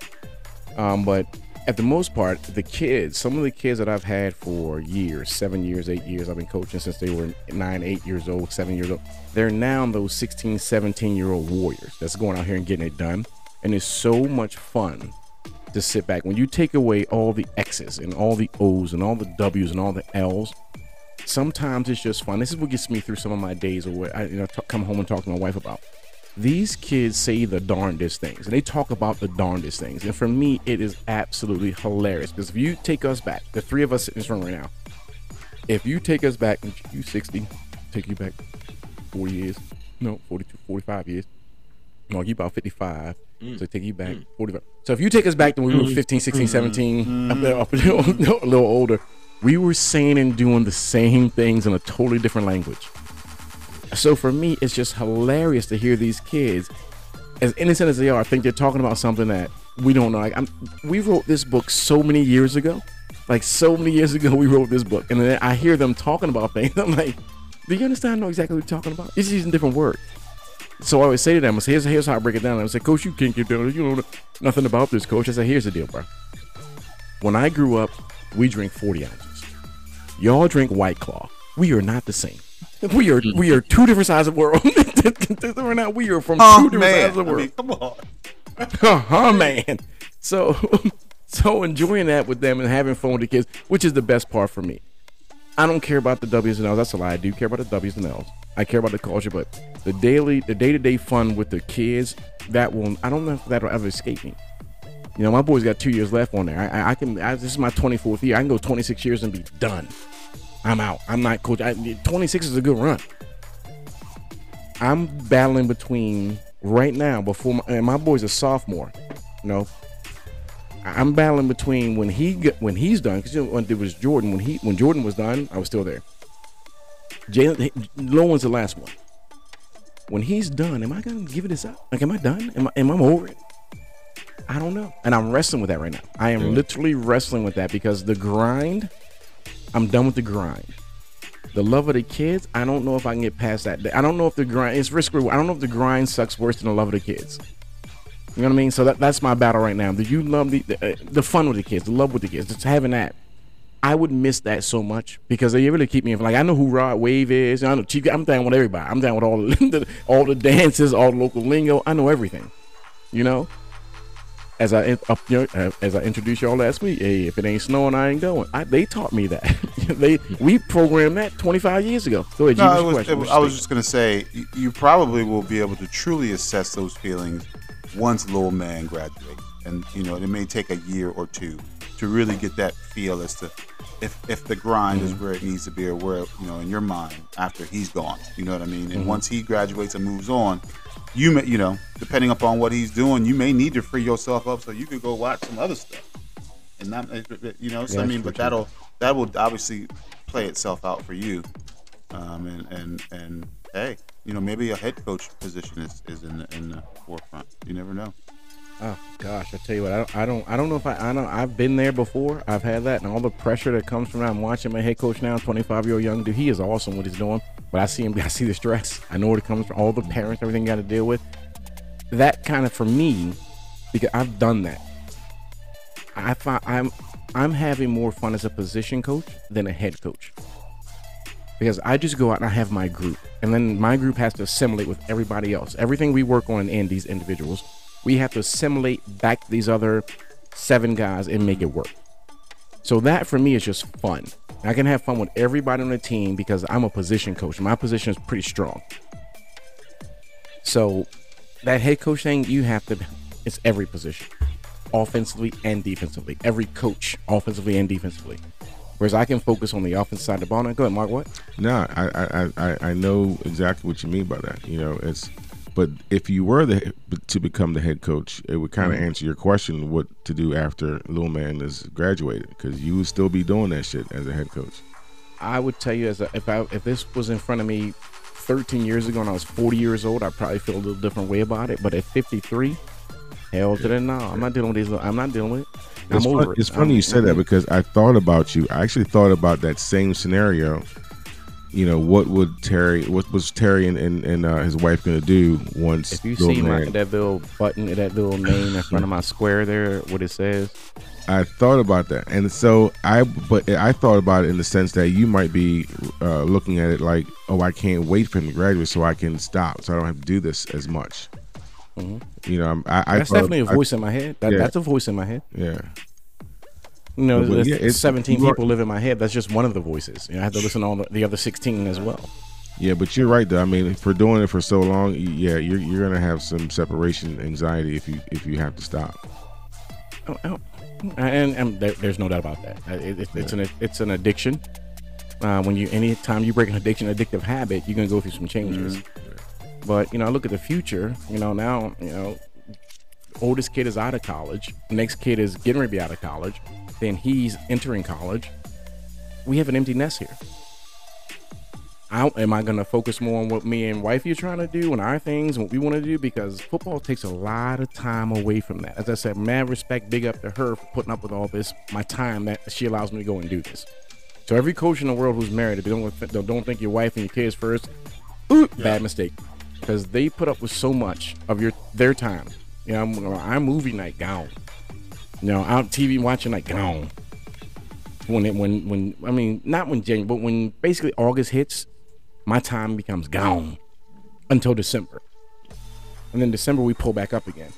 S2: Um, but at the most part, the kids, some of the kids that I've had for years, seven years, eight years, I've been coaching since they were nine, eight years old, seven years old. They're now those 16, 17 year old warriors that's going out here and getting it done. And it's so much fun to sit back. When you take away all the X's and all the O's and all the W's and all the L's, sometimes it's just fun. This is what gets me through some of my days or what I you know, t- come home and talk to my wife about. These kids say the darndest things and they talk about the darndest things. And for me, it is absolutely hilarious because if you take us back, the three of us in this room right now, if you take us back, you 60, take you back 40 years, no, 42, 45 years. No, you about 55. Mm. So take you back mm. 45. So if you take us back to when we were mm. 15, 16, mm-hmm. 17, mm-hmm. up there, up there, a little older, we were saying and doing the same things in a totally different language. So for me, it's just hilarious to hear these kids, as innocent as they are, think they're talking about something that we don't know. Like I'm, we wrote this book so many years ago, like so many years ago, we wrote this book, and then I hear them talking about things. I'm like, do you understand? I know exactly what you're talking about. It's using different words. So I always say to them, I say, here's, here's how I break it down. I say, Coach, you can't get down. You know nothing about this, Coach. I say, here's the deal, bro. When I grew up, we drink 40 ounces. Y'all drink White Claw. We are not the same. We are mm. we are two different sides of the world. right now, we are from
S3: Oh
S2: two different
S3: man,
S2: sides of the
S3: I
S2: world.
S3: mean, come on.
S2: huh, man. So, so enjoying that with them and having fun with the kids, which is the best part for me. I don't care about the W's and L's. That's a lie. I do care about the W's and L's. I care about the culture, but the daily, the day to day fun with the kids, that will. I don't know if that'll ever escape me. You know, my boy's got two years left on there. I, I can. I, this is my 24th year. I can go 26 years and be done. I'm out. I'm not coach. I, 26 is a good run. I'm battling between right now before my, and my boy's a sophomore. You know, I'm battling between when he get, when he's done because you know, when it was Jordan when he when Jordan was done I was still there. Jalen Lowen's the last one. When he's done, am I gonna give it this up? Like, am I done? Am I am I over it? I don't know, and I'm wrestling with that right now. I am
S1: Yeah.
S2: literally wrestling with that because the grind. I'm done with the grind. The love of the kids, I don't know if I can get past that. I don't know if the grind it's risk reward. I don't know if the grind sucks worse than the love of the kids. You know what I mean? So that, that's my battle right now. Do you love the the, uh, the fun with the kids, the love with the kids, just having that? I would miss that so much because they really keep me in. like I know who Rod Wave is. I know Chief. I'm down with everybody. I'm down with all the all the dances, all the local lingo. I know everything. You know. As I up, you know, uh, as I introduced y'all last week, hey, if it ain't snowing, I ain't going. I, they taught me that. they we programmed that 25 years ago. Go ahead.
S3: No,
S2: what's
S3: it
S2: your
S3: was,
S2: question?
S3: was- I was just going to say, you, you probably will be able to truly assess those feelings once little man graduates. And, you know, it may take a year or two to really get that feel as to if, if the grind
S2: Mm-hmm.
S3: is where it needs to be or where, you know, in your mind after he's gone. You know what I mean? And
S2: Mm-hmm.
S3: once he graduates and moves on, you may, you know, depending upon what he's doing, you may need to free yourself up so you could go watch some other stuff. And not, you know, so I mean, but that'll, that will obviously play itself out for you um, and and and hey, you know maybe a head coach position is, is in the in the forefront. You never know.
S2: Oh gosh, I tell you what, I don't, I don't, I don't know if I, I don't, I've been there before. I've had that, and all the pressure that comes from that. I'm watching my head coach now, 25 year old young dude. He is awesome what he's doing, but I see him, I see the stress. I know where it comes from. All the parents, everything got to deal with. That kind of for me, because I've done that. I find I'm, I'm having more fun as a position coach than a head coach. Because I just go out and I have my group, and then my group has to assimilate with everybody else. Everything we work on in these individuals, we have to assimilate back these other seven guys and make it work. So that for me is just fun. I can have fun with everybody on the team because I'm a position coach. My position is pretty strong. So that head coach thing, you have to. It's every position, offensively and defensively. Every coach, offensively and defensively. Whereas I can focus on the offensive side of the ball. Now, go ahead, Mark. What?
S1: No, I, I, I, I know exactly what you mean by that. You know, it's but if you were the to become the head coach, it would kind of mm. answer your question what to do after little man is graduated because you would still be doing that shit as a head coach.
S2: I would tell you as a, if I if this was in front of me 13 years ago and I was 40 years old, I'd probably feel a little different way about it. But at 53, hell to the no, I'm not dealing with these. I'm not dealing with it. I'm
S1: It's,
S2: over
S1: fun,
S2: it.
S1: it's funny
S2: I'm-
S1: you said that because I thought about you. I actually thought about that same scenario. You know, what would Terry, what was Terry and, and, and uh, his wife going to do once
S2: If you see my that little button, that little name in front of my square there, what it says,
S1: I thought about that, and so I, but I thought about it in the sense that you might be uh, looking at it like, oh, I can't wait for him to graduate so I can stop, so I don't have to do this as much. You know, I'm- I, I
S2: that's
S1: thought-
S2: definitely a
S1: I-
S2: voice in my head. That,
S1: Yeah.
S2: That's a voice in my head.
S1: yeah,
S2: You know, there's
S1: yeah, it's-
S2: 17
S1: you are-
S2: people live in my head. That's just one of the voices. You know, I have to listen to all the, the other 16 as well.
S1: yeah. But you're right, though. I mean, for doing it for so long, yeah, you're you're gonna have some separation anxiety if you if you have to stop.
S2: Oh, oh. And, and there, there's no doubt about that. Uh, It, it, it's an it's an addiction. Uh, when you anytime you break an addiction, addictive habit, you're gonna go through some changes. But you know, I look at the future. You know, now you know, oldest kid is out of college. Next kid is getting ready to be out of college. Then he's entering college. We have an empty nest here. I, am I going to focus more on what me and wifey are trying to do and our things and what we want to do? Because football takes a lot of time away from that. As I said, mad respect, big up to her for putting up with all this, my time that she allows me to go and do this. So every coach in the world who's married, if you don't, don't think your wife and your kids first, ooh, bad mistake. Because they put up with so much of your their time. You know, I'm, I'm movie night gone. You know, out TV watching like gone. When it when when I mean not when January, but when basically August hits, my time becomes gone until December. And then December we pull back up again.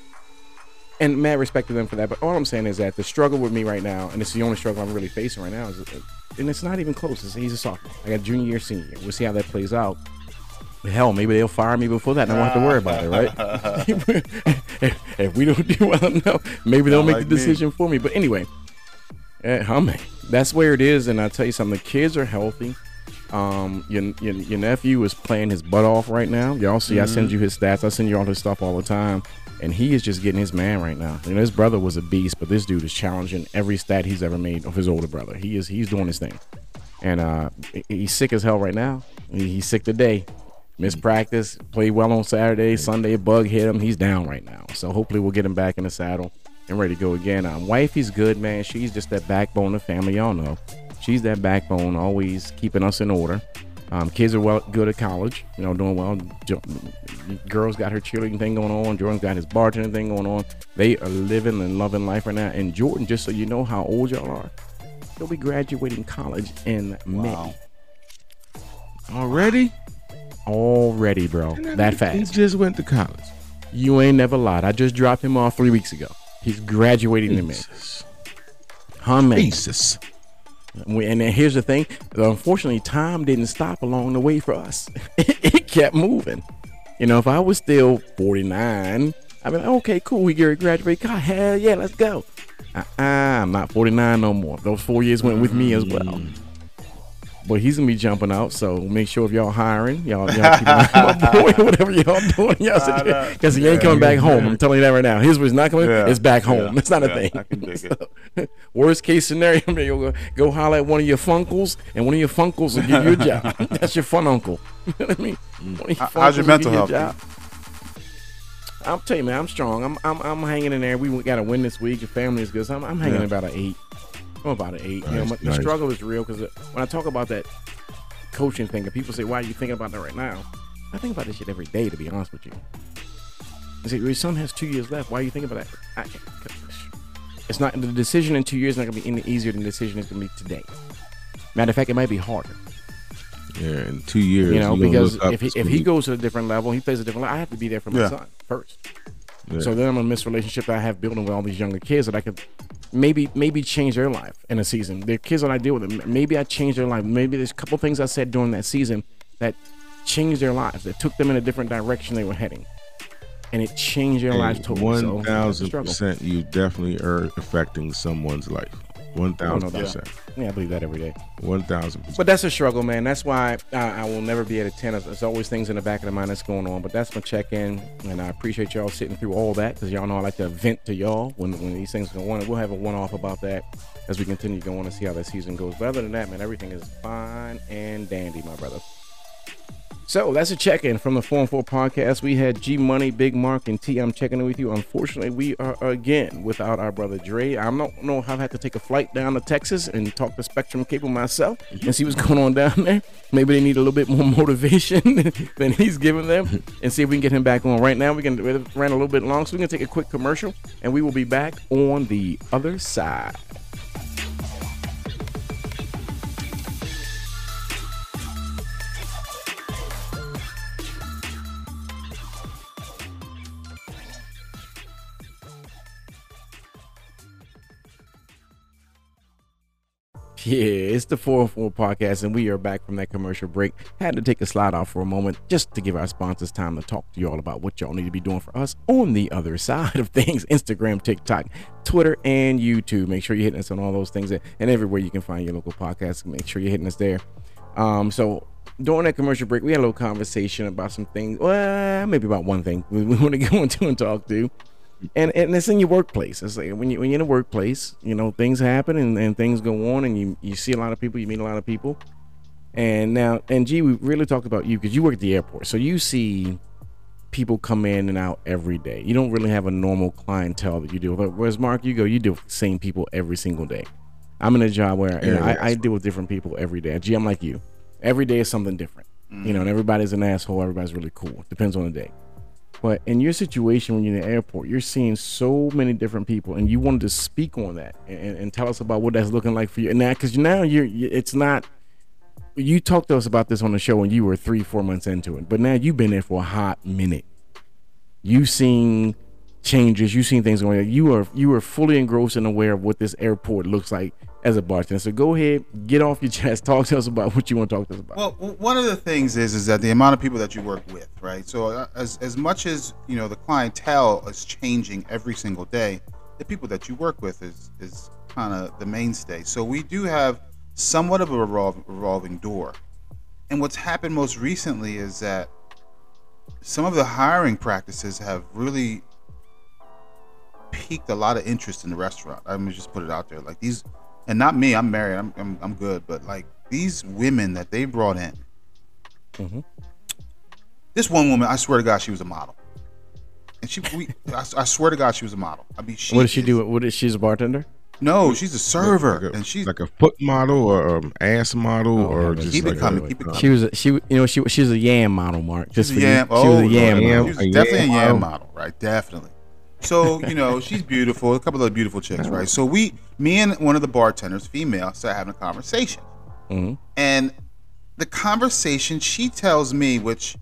S2: and mad respect to them for that. But all I'm saying is that the struggle with me right now, and it's the only struggle I'm really facing right now, is, uh, and it's not even close. It's, he's a sophomore. I got junior year, senior year. We'll see how that plays out. Hell, maybe they'll fire me before that, and I won't have to worry about it, right? if, if we don't do well enough, maybe they'll
S3: Not
S2: make
S3: like
S2: the
S3: me.
S2: decision for me. But anyway, eh, humming. That's where it is, and I tell you something. The kids are healthy. Um, your, your your nephew is playing his butt off right now. Y'all see, I send you his stats. I send you all his stuff all the time, and he is just getting his man right now. You know, his brother was a beast, but this dude is challenging every stat he's ever made of his older brother. He is he's doing his thing, and uh, he's sick as hell right now. He's sick today. Missed practice, played well on Saturday. Sunday, bug hit him. He's down right now. So hopefully we'll get him back in the saddle and ready to go again. Um, wifey's good, man. She's just that backbone of the family. Y'all know. She's that backbone, always keeping us in order. Um, kids are well good at college, you know, doing well. Jo- Girls got her cheerleading thing going on. Jordan's got his bartending thing going on. They are living and loving life right now. And Jordan, just so you know how old y'all are, he'll be graduating college in May.
S3: Wow.
S1: Already?
S2: Already, bro. That fast.
S1: He just went to college.
S2: You ain't never lied. I just dropped him off three weeks ago. He's graduating in May.
S1: Jesus.
S2: Huh, man?
S1: Jesus.
S2: And then here's the thing. Unfortunately, time didn't stop along the way for us. it kept moving. You know, if I was still 49, I'd be like, okay, cool. We get a graduate. God, hell yeah, let's go. Uh-uh, I'm not 49 no more. Those four years went with me as well. Mm. But he's gonna be jumping out, so make sure if y'all hiring, y'all, y'all keep an eye on my boy, whatever y'all doing, y'all because he ain't coming back home. I'm telling you that right now. His was not coming.
S3: Yeah,
S2: It's back home.
S3: yeah,
S2: It's not a thing.
S3: I can dig it.
S2: Worst case scenario, man, you'll go, go holler at one of your funkles, and one of your funkles will give you a job. That's your fun uncle. You know what I mean?
S3: How- how's your mental
S2: a
S3: health,
S2: job. I'll tell you, man, I'm strong. I'm I'm, I'm hanging in there. We got to win this week. Your family is good. So I'm, I'm hanging
S3: Yeah.
S2: about an eight. I'm about an eight. you know,
S1: Nice,
S2: the struggle is real because uh, when I talk about that coaching thing, and people say, "Why are you thinking about that right now?" I think about this shit every day. To be honest with you, I say, your son has two years left. Why are you thinking about that? I, it's not the decision in two years is not gonna be any easier than the decision is gonna be today. Matter of fact, it might be harder.
S1: Yeah, in two years.
S2: You know, because if he, if he goes to a different level, he plays a different level. I have to be there for my
S3: Yeah.
S2: son first.
S1: Yeah.
S2: So then I'm gonna miss relationship that I have building with all these younger kids that I could maybe maybe change their life in a season. Their kids that I deal with, m- maybe I changed their life. Maybe there's a couple things I said during that season that changed their lives. That took them in a different direction they were heading, and it changed their lives totally.
S1: One thousand percent, you definitely are affecting someone's life. One thousand percent.
S2: Yeah, I believe that every day.
S1: One thousand percent.
S2: But that's a struggle, man. That's why I, I will never be at a 10. There's- There's always things in the back of the mind that's going on. But that's my check in. And I appreciate y'all sitting through all that because y'all know I like to vent to y'all when, when these things go on. We'll have a one off about that as we continue going and see how that season goes. But other than that, man, everything is fine and dandy, my brother. So that's a check in from the Forum 4 podcast. We had G Money, Big Mark, and T. I'm checking in with you. Unfortunately, we are again without our brother Dre. I don't know how I had to take a flight down to Texas and talk to Spectrum Cable myself mm-hmm. and see what's going on down there. Maybe they need a little bit more motivation than he's giving them and see if we can get him back on. Right now, we can we ran a little bit long, so we're going to take a quick commercial and we will be back on the other side. Yeah, it's the Forum 4 podcast, and we are back from that commercial break. Had to take a slide off for a moment just to give our sponsors time to talk to you all about what y'all need to be doing for us on the other side of things Instagram, TikTok, Twitter, and YouTube. Make sure you're hitting us on all those things and everywhere you can find your local podcast. Make sure you're hitting us there. Um, so during that commercial break, we had a little conversation about some things. Well, maybe about one thing we, we want to go into and talk to and and it's in your workplace. It's like when you when you're in a workplace, you know, things happen and, and things go on, and you you see a lot of people, you meet a lot of people, and now and G, we really talked about you because you work at the airport, so you see people come in and out every day. You don't really have a normal clientele that you deal with. Whereas Mark, you go, you deal with the same people every single day. I'm in a job where you know, I, I deal with different people every day. G, I'm like you. Every day is something different. You know, and everybody's an asshole. Everybody's really cool. Depends on the day. But in your situation when you're in the airport, you're seeing so many different people, and you wanted to speak on that and, and tell us about what that's looking like for you. And now, because now you're, it's not. You talked to us about this on the show when you were three, four months into it, but now you've been there for a hot minute. You've seen changes, you've seen things going on. You are you are fully engrossed and aware of what this airport looks like as a bartender. So go ahead, get off your chest, talk to us about what you want to talk to us about.
S3: Well, one of the things is is that the amount of people that you work with, right? So uh, as as much as you know, the clientele is changing every single day. The people that you work with is is kind of the mainstay. So we do have somewhat of a revol- revolving door. And what's happened most recently is that some of the hiring practices have really piqued a lot of interest in the restaurant. I'm just put it out there, like these, and not me. I'm married. I'm I'm, I'm good, but like these women that they brought in.
S2: Mhm.
S3: This one woman, I swear to God, she was a model, and she, we, I, I swear to God, she was a model. I mean, she
S2: what does she
S3: is-
S2: do? What is she's a bartender?
S3: No, she's a server,
S1: like a,
S3: and she's
S1: like a foot model or um, ass model
S2: Oh,
S1: or
S2: heavens.
S1: just
S3: Keep it coming, keep it
S1: uh,
S2: She was a, she you know she she's a yam model, Mark. Just
S3: She's
S2: for
S3: a yam.
S2: you.
S3: Oh,
S2: she was a yam
S3: Lord,
S2: model.
S3: She was
S1: A
S3: definitely a
S1: yam
S3: yam
S1: model.
S3: model, right? Definitely. So you know she's beautiful. A couple of beautiful chicks, right? So we, me and one of the bartenders, female, start having a conversation,
S2: Mhm.
S3: and the conversation she tells me, which,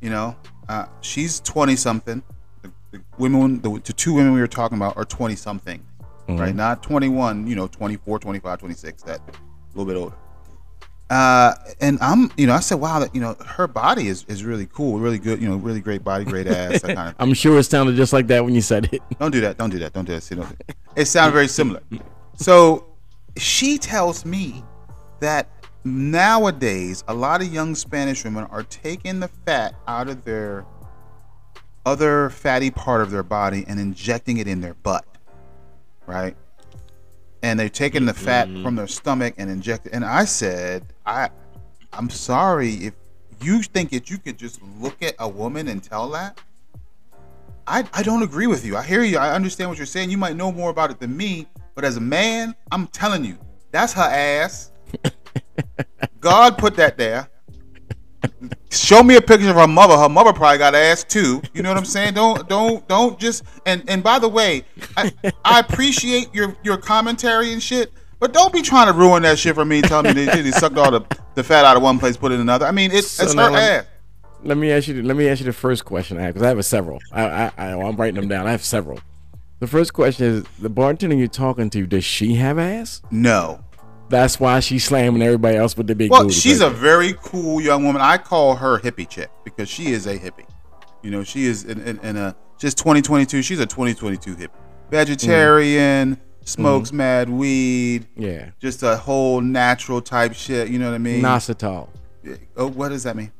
S3: you know, uh, she's twenty something. The, the women, the, the two women we were talking about are twenty something, right? Not twenty one. You know, 24, 25, 26, That a little bit older. Uh, and I'm, you know, I said, wow, that you know, her body is is really cool, really good, you know, really great body, great ass, that kind of.
S2: I'm sure it sounded just like that when you said it.
S3: Don't do that. Don't do that. Don't do that. See, don't do that. It sounded very similar. So she tells me that nowadays a lot of young Spanish women are taking the fat out of their other fatty part of their body and injecting it in their butt, right? And they're taking the fat mm-hmm. from their stomach and inject it. And I said, I, I'm sorry if you think that you could just look at a woman and tell that. I, I don't agree with you. I hear you. I understand what you're saying. You might know more about it than me, but as a man, I'm telling you, that's her ass. God put that there. Show me a picture of her mother. Her mother probably got ass too. You know what I'm saying? Don't don't don't just and and by the way, I, I appreciate your your commentary and shit, but don't be trying to ruin that shit for me. Telling me that they sucked all the, the fat out of one place, put it in another. I mean, it's
S2: So
S3: it's her
S2: let-
S3: ass.
S2: Let me ask you. Let me ask you the first question I have because I have a several. I, I, I I'm writing them down. I have several. The first question is: the bartender you're talking to, does she have ass?
S3: No.
S2: That's why she's slamming everybody else with the big.
S3: Well,
S2: booty.
S3: she's a very cool young woman. I call her hippie chick because she is a hippie. You know, she is in, in, in a just 2022. She's a 2022 hippie. Vegetarian, mm-hmm. smokes mad weed,
S2: yeah,
S3: just a whole natural type shit. You know what I mean?
S2: Nasatol.
S3: oh, what does that mean?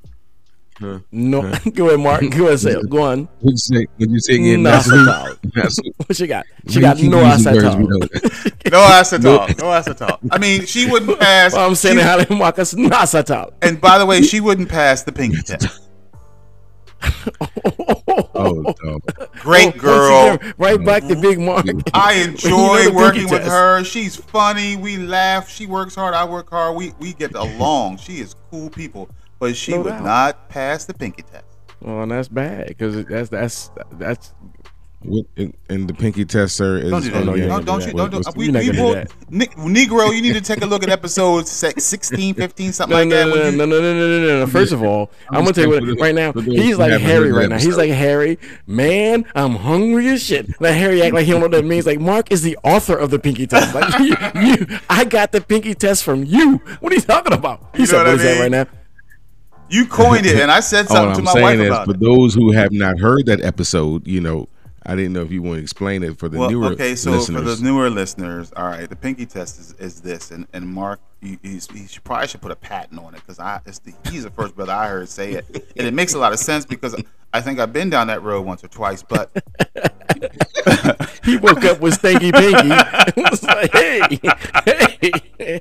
S2: No, go ahead, Mark. Go ahead, say. Go on.
S1: What'd you say? What'd you say again? That's
S2: What she got? She got no
S1: using words we
S2: acetol.
S1: don't-
S3: No acetol. no acetol. I mean, she wouldn't pass.
S2: Well, I'm saying
S3: she-
S2: how they mark us Nasatol.
S3: and by the way, she wouldn't pass the pinky test.
S1: Oh, no.
S3: Great girl.
S2: right back to Big Mark.
S3: I
S2: You know
S3: enjoy working with
S2: test.
S3: her. She's funny. We laugh. She works hard. I work hard. We we get along. She is cool people, but she
S2: No
S3: would
S2: doubt.
S3: not pass the pinky test.
S2: Well, and that's bad because that's that's that's.
S1: What, and, and the pinky test, sir, is
S3: Don't do that.
S2: Oh, no, you're
S3: don't, don't
S2: gonna
S3: you?
S2: do
S3: Don't do.
S1: What's-
S3: We, we will,
S2: that.
S3: Negro, you need to take a look at episode se- 16, 15, something
S2: No,
S3: like
S2: no,
S3: that.
S2: no, no,
S3: you-
S2: no, no, no, no, no, no. First of all, I'm,
S1: I'm
S2: gonna tell you what. Right now, he's like Harry right now. He's like Harry, man. I'm hungry as shit. Like Harry act like he don't know what that means. Like Mark is the author of the pinky test. Like you, you I got the pinky test from you. What are you talking about? He's
S3: You
S2: said,
S3: know
S2: "What
S3: what
S2: is
S3: I
S2: that
S3: mean?
S2: right now?"
S3: You coined it, and I said something to
S1: I'm
S3: my
S1: saying
S3: wife
S1: is,
S3: about
S1: for
S3: it.
S1: those who have not heard that episode, you know, I didn't know if you want to explain it for the
S3: Well,
S1: newer
S3: okay, so
S1: listeners.
S3: for the newer listeners, all right, the pinky test is, is this, and and Mark, he, he's, he probably should put a patent on it because I it's the, he's the first brother I heard say it, and it makes a lot of sense because I think I've been down that road once or twice, but
S2: He woke up with stinky pinky. Was like, hey, hey.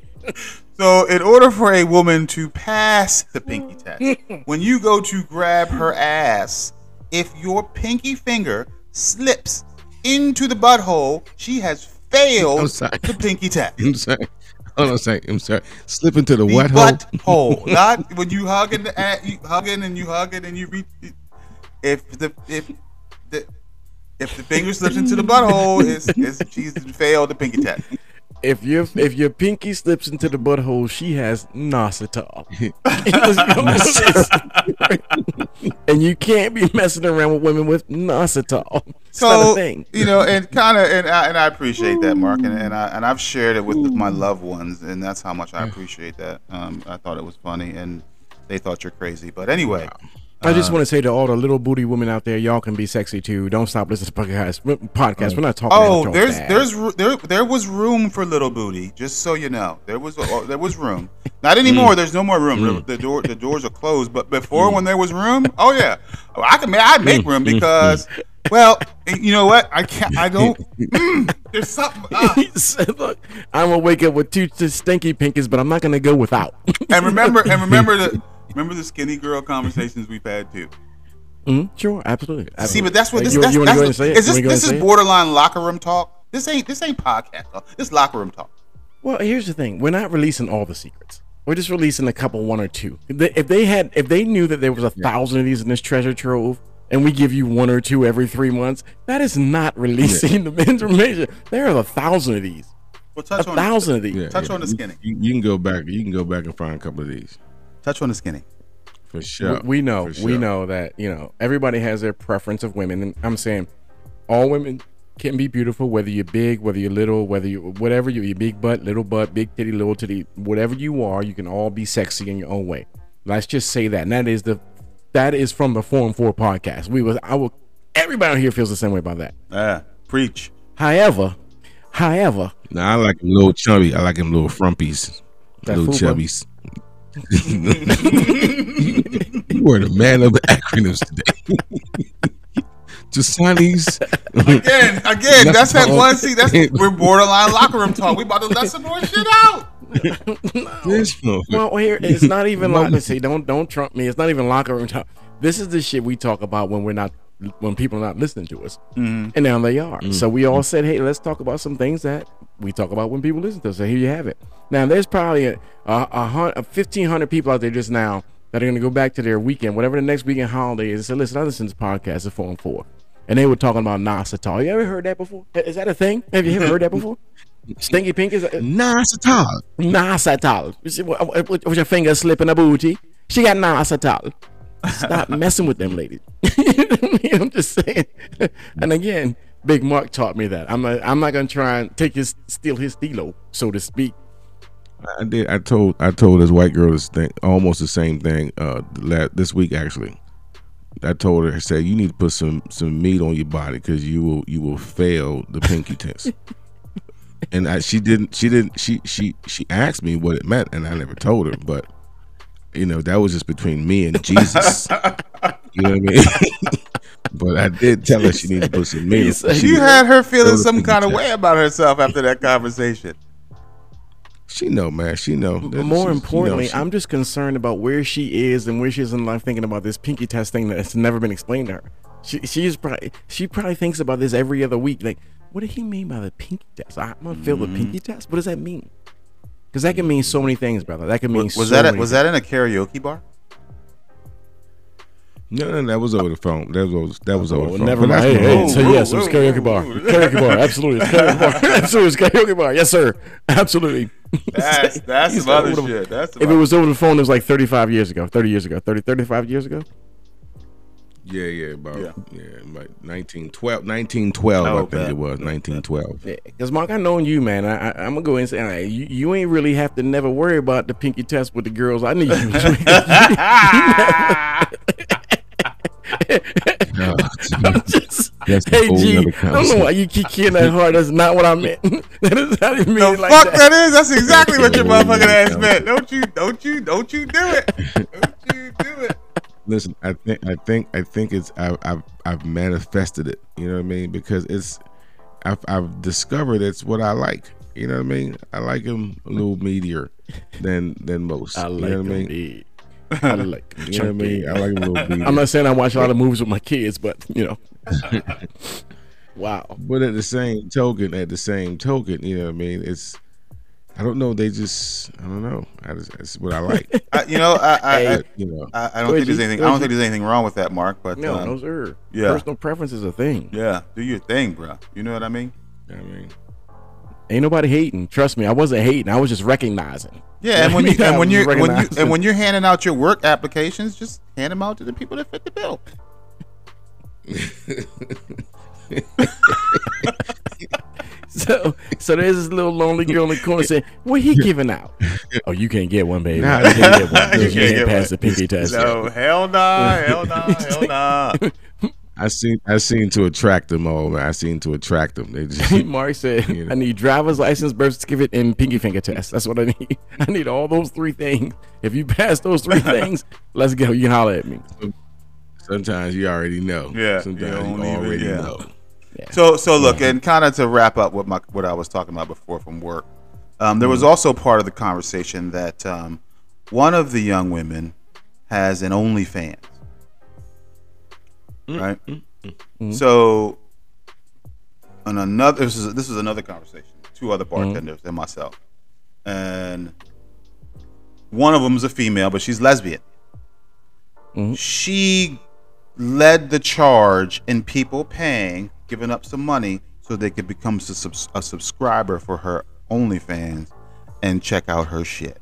S3: So, in order for a woman to pass the pinky mm. test, when you go to grab her ass, if your pinky finger slips into the butthole, she has failed the pinky test.
S1: I'm sorry. Hold on a second. I'm sorry. Slip into the,
S3: The
S1: what hole?
S3: butthole, not when you hugging the a- uh, you hugging and you hugging and you reach. If the if the if the finger slips into the butthole, is is she's failed the pinky test.
S2: If your if your pinky slips into the butthole, she has Nositol. and you can't be messing around with women with Nositol. not a
S3: so
S2: thing.
S3: you know, and kind of, and I, and I appreciate that, Mark, and, and I and I've shared it with my loved ones, and that's how much I appreciate that. Um, I thought it was funny, and they thought you're crazy, but anyway,
S2: I just uh, want to say to all the little booty women out there, y'all can be sexy too. Don't stop listening to podcasts. Podcast. We're not talking.
S3: Oh, there's
S2: bad.
S3: there's there there was room for little booty. Just so you know, there was oh, there was room. Not mm. anymore. There's no more room. The, the door the doors are closed. But before, mm. when there was room, oh yeah, Oh, I can I make room because, well, you know what? I can't. I don't. Mm, there's something.
S2: Uh. said, "Look, I'm gonna wake up with two stinky pinkies, but I'm not gonna go without."
S3: And remember and remember the remember the skinny girl conversations we've had too.
S2: Mm-hmm. Sure, absolutely.
S3: See, but that's what this.
S2: You,
S3: that's,
S2: you want
S3: that's
S2: go ahead
S3: what-
S2: and say it?
S3: Is
S2: You
S3: this this is
S2: and it?
S3: borderline locker room talk? This ain't this ain't podcast talk. This locker room talk.
S2: Well, here's the thing: we're not releasing all the secrets. We're just releasing a couple, one or two. If they, if they had, if they knew that there was a thousand of these in this treasure trove, and we give you one or two every three months, that is not releasing the information. There are a thousand of these,
S3: Well,
S2: a
S3: touch on
S2: thousand of these.
S1: Yeah,
S3: Touch
S1: yeah.
S3: on the skinny.
S1: You, you can go back. You can go back and find a couple of these
S3: touch on the skinny.
S1: for sure.
S2: We know,
S1: for
S2: we know that you know everybody has their preference of women, and I'm saying all women can be beautiful, whether you're big, whether you're little, whether you whatever you, you big butt, little butt, big titty, little titty, whatever you are, you can all be sexy in your own way. Let's just say that, and that is the that is from the Forum Four podcast. We was I will everybody out here feels the same way about that.
S3: Ah, preach.
S2: However, however,
S1: Now I like him little chubby. I like him little frumpies,
S2: That
S1: little
S2: fupa.
S1: chubbies. You were the man of the acronyms today. Just Jasani's.
S3: Again, again, that's that one. See, that's we're borderline locker room talk. We about to let some more shit out.
S1: this motherfucker.
S2: Well, here it's not even like see, don't don't trump me. It's not even locker room talk. This is the shit we talk about when we're not when people are not listening to us, mm-hmm. and now they are. So we all mm-hmm. said, hey, let's talk about some things that we talk about when people listen to us. So here you have it. Now there's probably a a, a, a fifteen hundred people out there just now that are going to go back to their weekend, whatever the next weekend holiday is. and Say, listen, I listen to this podcast at Forum 4, and they were talking about Nasatal. You ever heard that before? Is that a thing? Have you ever heard that before? Stinky Pink is.
S1: Uh, Nasatal.
S2: Nasatal. With your finger slipping a booty. She got Nasatal. Stop messing with them ladies. I'm just saying. And again, Big Mark taught me that. I'm not, I'm not gonna try and take his steal his stilo, so to speak.
S1: I did. I told. I told this white girl this thing, almost the same thing. Uh, this week actually. I told her. I said you need to put some some meat on your body because you will you will fail the pinky test. and I, she didn't. She didn't. She she she asked me what it meant, and I never told her. But you know that was just between me and Jesus. you know what I mean? but I did tell her she needed to put some meat.
S2: He
S1: on-
S2: said-
S1: she
S3: You had her feeling some kind of way about herself after that conversation.
S1: She know, man. She know.
S2: But more
S1: she's- you know,
S2: importantly,
S1: she-
S2: I'm just concerned about where she is and where she is in life thinking about this pinky test thing that's never been explained to her. She she's probably she probably thinks about this every other week. Like, what did he mean by the pinky test? I'm gonna fail the mm-hmm. pinky test. What does that mean? Because that can mean so many things, brother. That can mean
S3: Was, was
S2: so
S3: that
S2: many
S3: a, was that in a karaoke bar?
S1: No, no, that was over the phone. That was that was over
S2: Oh,
S1: the phone.
S2: never mind. Hey, hey, so yes, it was karaoke bar. Karaoke bar. Absolutely. It's karaoke bar. Absolutely. It's karaoke bar. Yes, sir. Absolutely.
S3: That's that's
S2: He's
S3: some other shit. That's
S2: If it was over the phone, it was like 35 years ago, 30 years ago, 30, 35 years ago.
S1: Yeah, yeah, about
S3: Yeah.
S1: yeah, like 1912, 1912
S3: Oh,
S1: I think
S3: bad.
S1: it was 1912.
S2: Yeah, because Mark, I know you, man. I, I, I'm gonna go and say, all right, you, you ain't really have to never worry about the pinky test with the girls. I need you.
S1: No,
S2: I'm just,
S1: That's
S2: hey,
S1: whole
S2: G,
S1: nother
S2: I don't know why you keep kicking that hard. That's not what I meant. that is how you mean
S3: the
S2: like
S3: fuck
S2: that.
S3: that is? That's exactly what your
S1: Yeah.
S3: motherfucking ass meant. Don't you? Don't you? Don't you do it? Don't you do it?
S1: Listen, I think I think I think it's I've I've, I've manifested it. You know what I mean? Because it's I've I've discovered it's what I like. You know what I mean? I like him a little meatier than than most.
S2: I
S1: you
S2: like
S1: know what I mean?
S2: I like
S1: You know what I mean? I like a little meatier.
S2: I'm not saying I watch a lot of movies with my kids, but you know. wow.
S1: But at the same token, at the same token, you know what I mean? It's I don't know. They just I don't know. I just, that's what I like.
S3: I, you know, I, I,
S2: hey,
S3: I
S1: you know,
S3: I, I don't think
S2: ahead,
S3: there's anything. I don't
S2: ahead,
S3: think there's anything wrong with that, Mark. But
S2: No,
S3: um,
S2: those are
S3: yeah.
S2: personal preference is a thing.
S3: yeah, do your thing, bro. You know what I mean?
S1: I mean,
S2: Ain't nobody hating. Trust me, I wasn't hating. I was just recognizing.
S3: Yeah, and when you and when you're when you and when you're handing out your work applications, just hand them out to the people that fit the bill.
S2: So, so there's this little lonely girl in the corner saying, "What he giving out? Oh, you can't get one, baby.
S1: Nah.
S2: you can't get one.
S3: You
S2: You
S3: can't
S2: can't,
S3: get
S2: pass
S3: one.
S2: the pinky test."
S3: No, hell nah, hell nah, hell nah.
S1: I seen I seen to attract them all, man. I seen to attract them. They just
S2: Mark said,
S1: You know.
S2: "I need driver's license, birth certificate, and pinky finger test. That's what I need. I need all those three things. If you pass those three things, let's go. You can holler at me."
S1: sometimes you already know.
S3: Yeah,
S1: Sometimes
S3: you
S1: you,
S3: don't even-
S1: already
S3: yeah.
S1: know.
S3: So so look, and kind of to wrap up what my what I was talking about before from work. Um, there was mm-hmm. also part of the conversation that um, one of the young women has an OnlyFans, mm, right? Mm, mm. Mm-hmm. So, on another this is this is another conversation. Two other mm-hmm. bartenders and myself, and one of them is a female, but she's lesbian. She led the charge in people paying, giving up some money so they could become a, subs- a subscriber for her OnlyFans and check out her shit.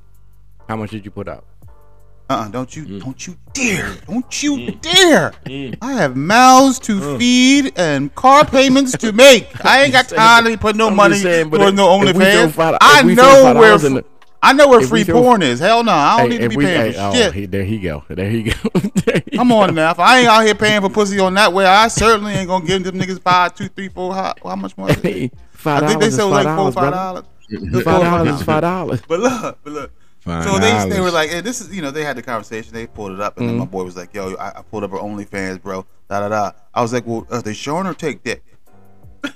S2: How much did you put out?
S3: Uh-uh, don't you, mm. don't you dare, mm. don't you mm. dare! I have mouths to feed and car payments to make. I ain't got time to be putting no
S2: I'm
S3: money
S2: saying,
S3: for no OnlyFans. I
S2: if we throw
S3: know where,
S2: dollars in the-
S3: I know where
S2: if
S3: free porn is. Hell no, I don't
S2: Hey,
S3: need to be
S2: we-
S3: paying
S2: hey,
S3: for
S2: oh,
S3: shit.
S2: he- there he go. There he go. There he
S3: Come
S2: go.
S3: on now. If I ain't out here paying for pussy on that way, I certainly ain't gonna give them niggas five, two, three, four. How, how much more? is it?
S2: Hey, five
S3: I think they sold like four,
S2: dollars,
S3: five dollars.
S2: Five dollars is five dollars.
S3: But look, but look.
S1: Five
S3: so they they were like, hey, this is you know they had the conversation. They pulled it up, and then
S2: Mm-hmm.
S3: my boy was like, yo, I, I pulled up her OnlyFans, bro. Da da da. I was like, well, are they showing her take dick?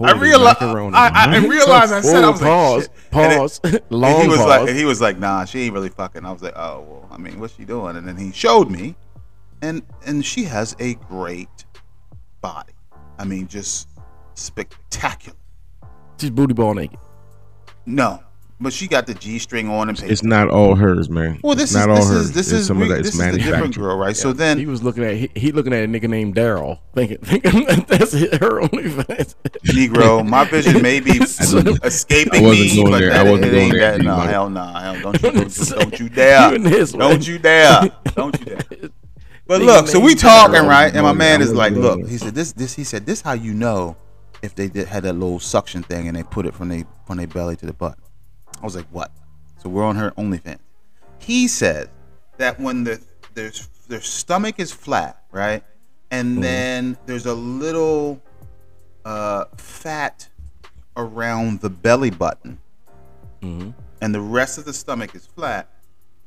S3: I realized. I, I, realized. I said, I was
S2: pause,
S3: like, shit. And it-
S2: pause,
S3: and
S2: long
S3: he was
S2: pause.
S3: like, and he was like, nah, she ain't really fucking. I was like, oh well, I mean, what's she doing? And then he showed me, and and she has a great body. I mean, just spectacular.
S2: She's booty ball naked.
S3: No, but she got the G string on and
S1: It's not all hers, man.
S3: Well,
S1: It's
S3: this is
S1: not all
S3: this
S1: hers.
S3: is this
S1: It's
S3: is
S1: some
S3: re-
S1: of that
S3: this
S1: is
S3: is the different girl, right? So then
S2: he was looking at he, he looking at a nigga named Daryl, thinking thinking that that's it, her OnlyFans.
S3: Negro, my vision may be escaping me, but
S1: there.
S3: that,
S1: I wasn't
S3: it ain't
S1: there,
S3: that. No,
S1: buddy.
S3: hell no, hell don't you, don't you, don't you dare,
S2: You in this
S3: don't you dare, don't you dare. But look, so we talking
S1: Daryl.
S3: right, and my man is like, look, he said this, this, he said this, how you know if they did, had that little suction thing and they put it from they from their belly to the butt. I was like, what? So we're on her OnlyFans. He said that when the their their stomach is flat, right, and mm-hmm. then there's a little uh, fat around the belly button, mm-hmm. and the rest of the stomach is flat.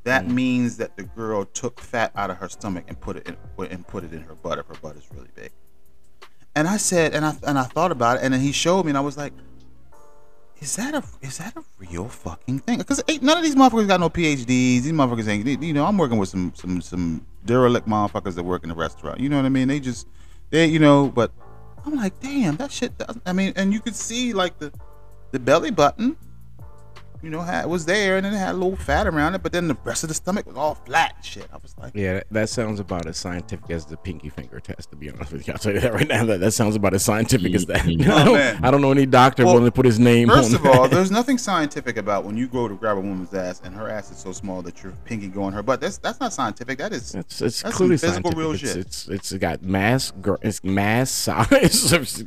S3: That mm-hmm. means that the girl took fat out of her stomach and put it in, and put it in her butt if her butt is really big. And I said, and I and I thought about it, and then he showed me, and I was like, "Is that a is that a real fucking thing?" Because none of these motherfuckers got no PhDs. These motherfuckers ain't. You know, I'm working with some some some derelict motherfuckers that work in the restaurant. You know what I mean? They just they you know, but I'm like, damn, that shit. Does, I mean, and you could see like the the belly button, you know, had was there, and then it had a little fat around it, but then the rest of the stomach was all flat and shit. I was like,
S2: Yeah, that, that sounds about as scientific as the pinky finger test. To be honest with you, I'll tell you that right now. That, that sounds about as scientific as that. I, don't.
S3: Oh,
S2: I don't know any doctor
S3: Well,
S2: willing to put his name
S3: First
S2: on
S3: of all,
S2: that.
S3: there's nothing scientific about when you go to grab a woman's ass and her ass is so small that your pinky go in her butt. That's that's not scientific. That is
S2: It's, it's
S3: That's
S2: clearly
S3: physical
S2: scientific.
S3: real
S2: it's,
S3: shit.
S2: It's, it's got mass. gr- It's mass size.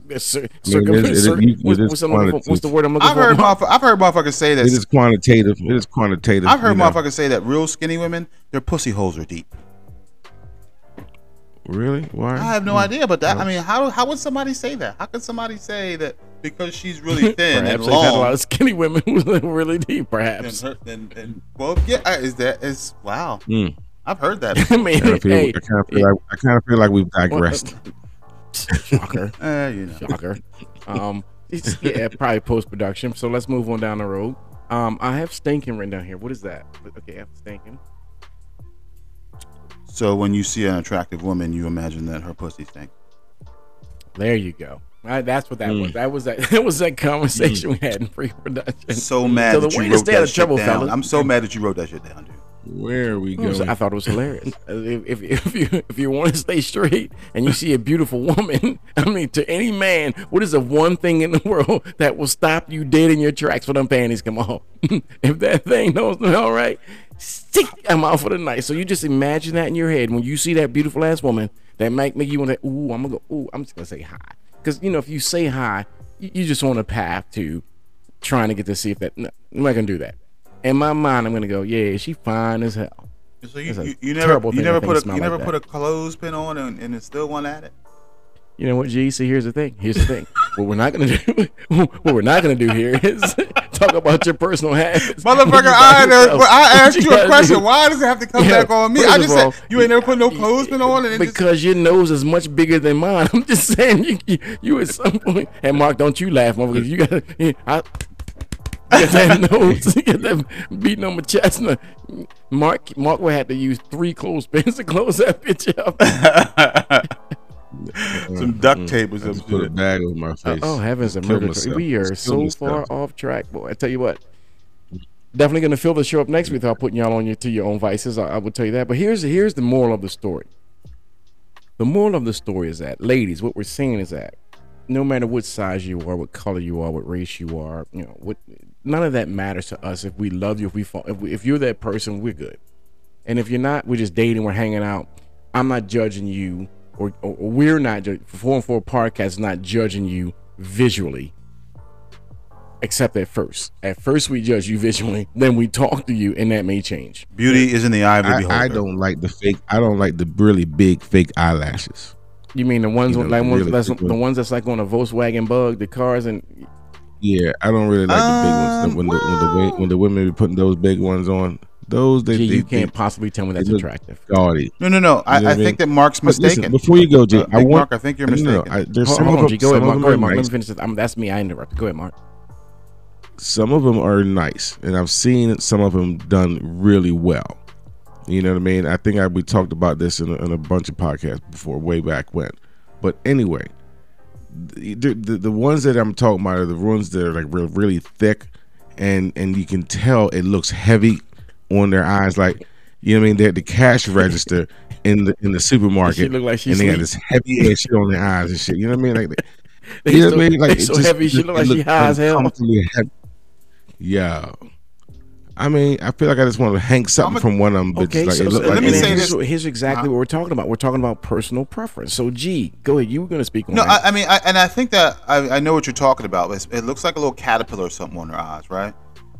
S2: It's cir-
S1: I mean, it is-
S2: circum-
S1: it- you- it
S2: what's, what's the looking for- what's the word I'm looking
S3: I've
S2: for?
S3: heard I've heard motherfuckers say that
S1: It is quantitative. It is quantitative.
S3: I've heard
S1: you know.
S3: motherfuckers say that real skinny women, their pussy holes are deep.
S1: Really? Why?
S3: I have no idea, but that I mean, how how would somebody say that? How could somebody say that because she's really thin and
S2: Perhaps they've had a lot of skinny women who are really deep.
S3: And
S2: Perhaps.
S3: her, and, and, well, yeah, uh, is that is wow?
S1: Mm.
S3: I've heard that.
S2: I mean,
S1: I kind of feel,
S2: hey,
S1: I kind of feel like I kind of feel like we've digressed.
S2: shocker,
S3: uh, you know.
S2: shocker. Um, it's, yeah, probably post production. So let's move on down the road. Um, I have stinking written down here. What is that? Okay, I have stinking.
S3: So when you see an attractive woman, you imagine that her pussy stinks.
S2: There you go. All right, that's what that
S1: Mm.
S2: was. That was that. That was that conversation we had in pre-production.
S3: So mad
S2: So the
S3: that
S2: way
S3: you
S2: to
S3: wrote
S2: stay out
S3: that
S2: of
S3: shit
S2: trouble,
S3: down.
S2: fellas-
S3: I'm so mad that you wrote that shit down, dude.
S1: Where are we
S2: mm, was-
S1: going?
S2: I thought it was hilarious. If, if, if you if you want to stay straight and you see a beautiful woman, I mean, to any man, what is the one thing in the world that will stop you dead in your tracks when them panties come off? if that thing knows all right, Stick, I'm out for the night. So you just imagine that in your head when you see that beautiful ass woman that might make you want to. Ooh, I'm gonna go. Ooh, I'm just gonna say hi because you know if you say hi, you, you just on a path to trying to get to see if that. No, I'm not gonna do that. In my mind, I'm gonna go. Yeah, she fine as hell.
S3: So you, you, you never you never put a you
S2: like
S3: never
S2: that.
S3: put a clothespin on and, and it's still one at it.
S2: You know what, G? See, here's the thing. Here's the thing. what we're not gonna do. what we're not gonna do here is talk about your personal habits.
S3: Motherfucker,
S2: You
S3: I. I asked you a question.
S2: do-
S3: Why does it have to come
S2: Yeah,
S3: back on me? I just
S2: all,
S3: said you ain't never put no clothespin on and it just,
S2: because your nose is much bigger than mine. I'm just saying you you, you at some point. And Mark, don't you laugh, motherfucker. You got I get that nose, get that beating on my chest. And, uh, Mark Mark will have to use three clothespins to close that bitch up.
S3: some duct tape or
S1: I
S3: some
S1: put a bag over my face.
S2: oh heavens and
S1: Kill
S2: murder!
S1: myself.
S2: We are
S1: Just kill
S2: so far off track, boy. I tell you what. Definitely going to fill the show up next week without putting y'all on your to your own vices. I, I will tell you that. But here's here's the moral of the story. The moral of the story is that, ladies, what we're seeing is that no matter what size you are, what color you are, what race you are, you know, what none of that matters to us. If we love you, if we fall, if, we, if you're that person, we're good. And if you're not, we're just dating, we're hanging out. I'm not judging you, or, or, or we're not. ju- Forum 4 podcast is not judging you visually, except at first. At first, we judge you visually, then we talk to you, and that may change.
S3: Beauty is in the eye of the
S1: I,
S3: beholder.
S1: I don't like the fake. I don't like the really big fake eyelashes.
S2: You mean the ones
S1: You know,
S2: like ones that's, the
S1: ones.
S2: ones that's like on a Volkswagen Bug, the cars, and
S1: Yeah, I don't really like the big
S3: Um,
S1: ones. When the, when the wo- when the women be putting those big ones on, those they,
S2: gee,
S1: they,
S2: you
S1: they
S2: can't possibly tell me that's attractive.
S1: gaudy.
S3: No, no, no. I,
S1: You know
S3: I
S1: what
S3: think that Mark's
S1: But listen,
S3: mistaken.
S1: before you go, Jay,
S3: Uh,
S1: I
S3: think,
S1: want
S3: Mark, I think you're
S1: no, no,
S3: mistaken.
S1: I, there's
S2: Hold,
S1: some
S2: hold
S1: of
S2: on,
S1: them.
S2: G, go ahead, Mark. Go ahead, Mark. Let me finish this. I'm, that's me. I interrupted. Go ahead, Mark.
S1: Some of them are nice, and I've seen some of them done really well. You know what I mean? I think I, we talked about this in a, in a bunch of podcasts before, way back when. But anyway, the, the the ones that I'm talking about are the ones that are like really, really thick, and and you can tell it looks heavy on their eyes, like you know what I mean. They're at the cash register in the in the supermarket,
S2: She look like she
S1: and they got this heavy ass shit on their eyes and shit. You know what I mean? Like
S2: They
S1: you know
S2: so,
S1: what I mean? Like
S2: so
S1: just-
S2: heavy. She look like she high as hell.
S1: Yeah. I mean, I feel like I just want to hang something
S3: a-
S1: from one of them. But
S2: Okay,
S1: like,
S2: so,
S1: it
S2: so
S1: look
S3: let
S1: like
S3: me say
S2: here's,
S3: this.
S2: here's exactly what we're talking about. We're talking about personal preference. So, G, go ahead. You were going to speak on
S3: No,
S2: that.
S3: I, I mean, I, and I think that I, I know what you're talking about. It's, it looks like a little caterpillar or something on her eyes, right?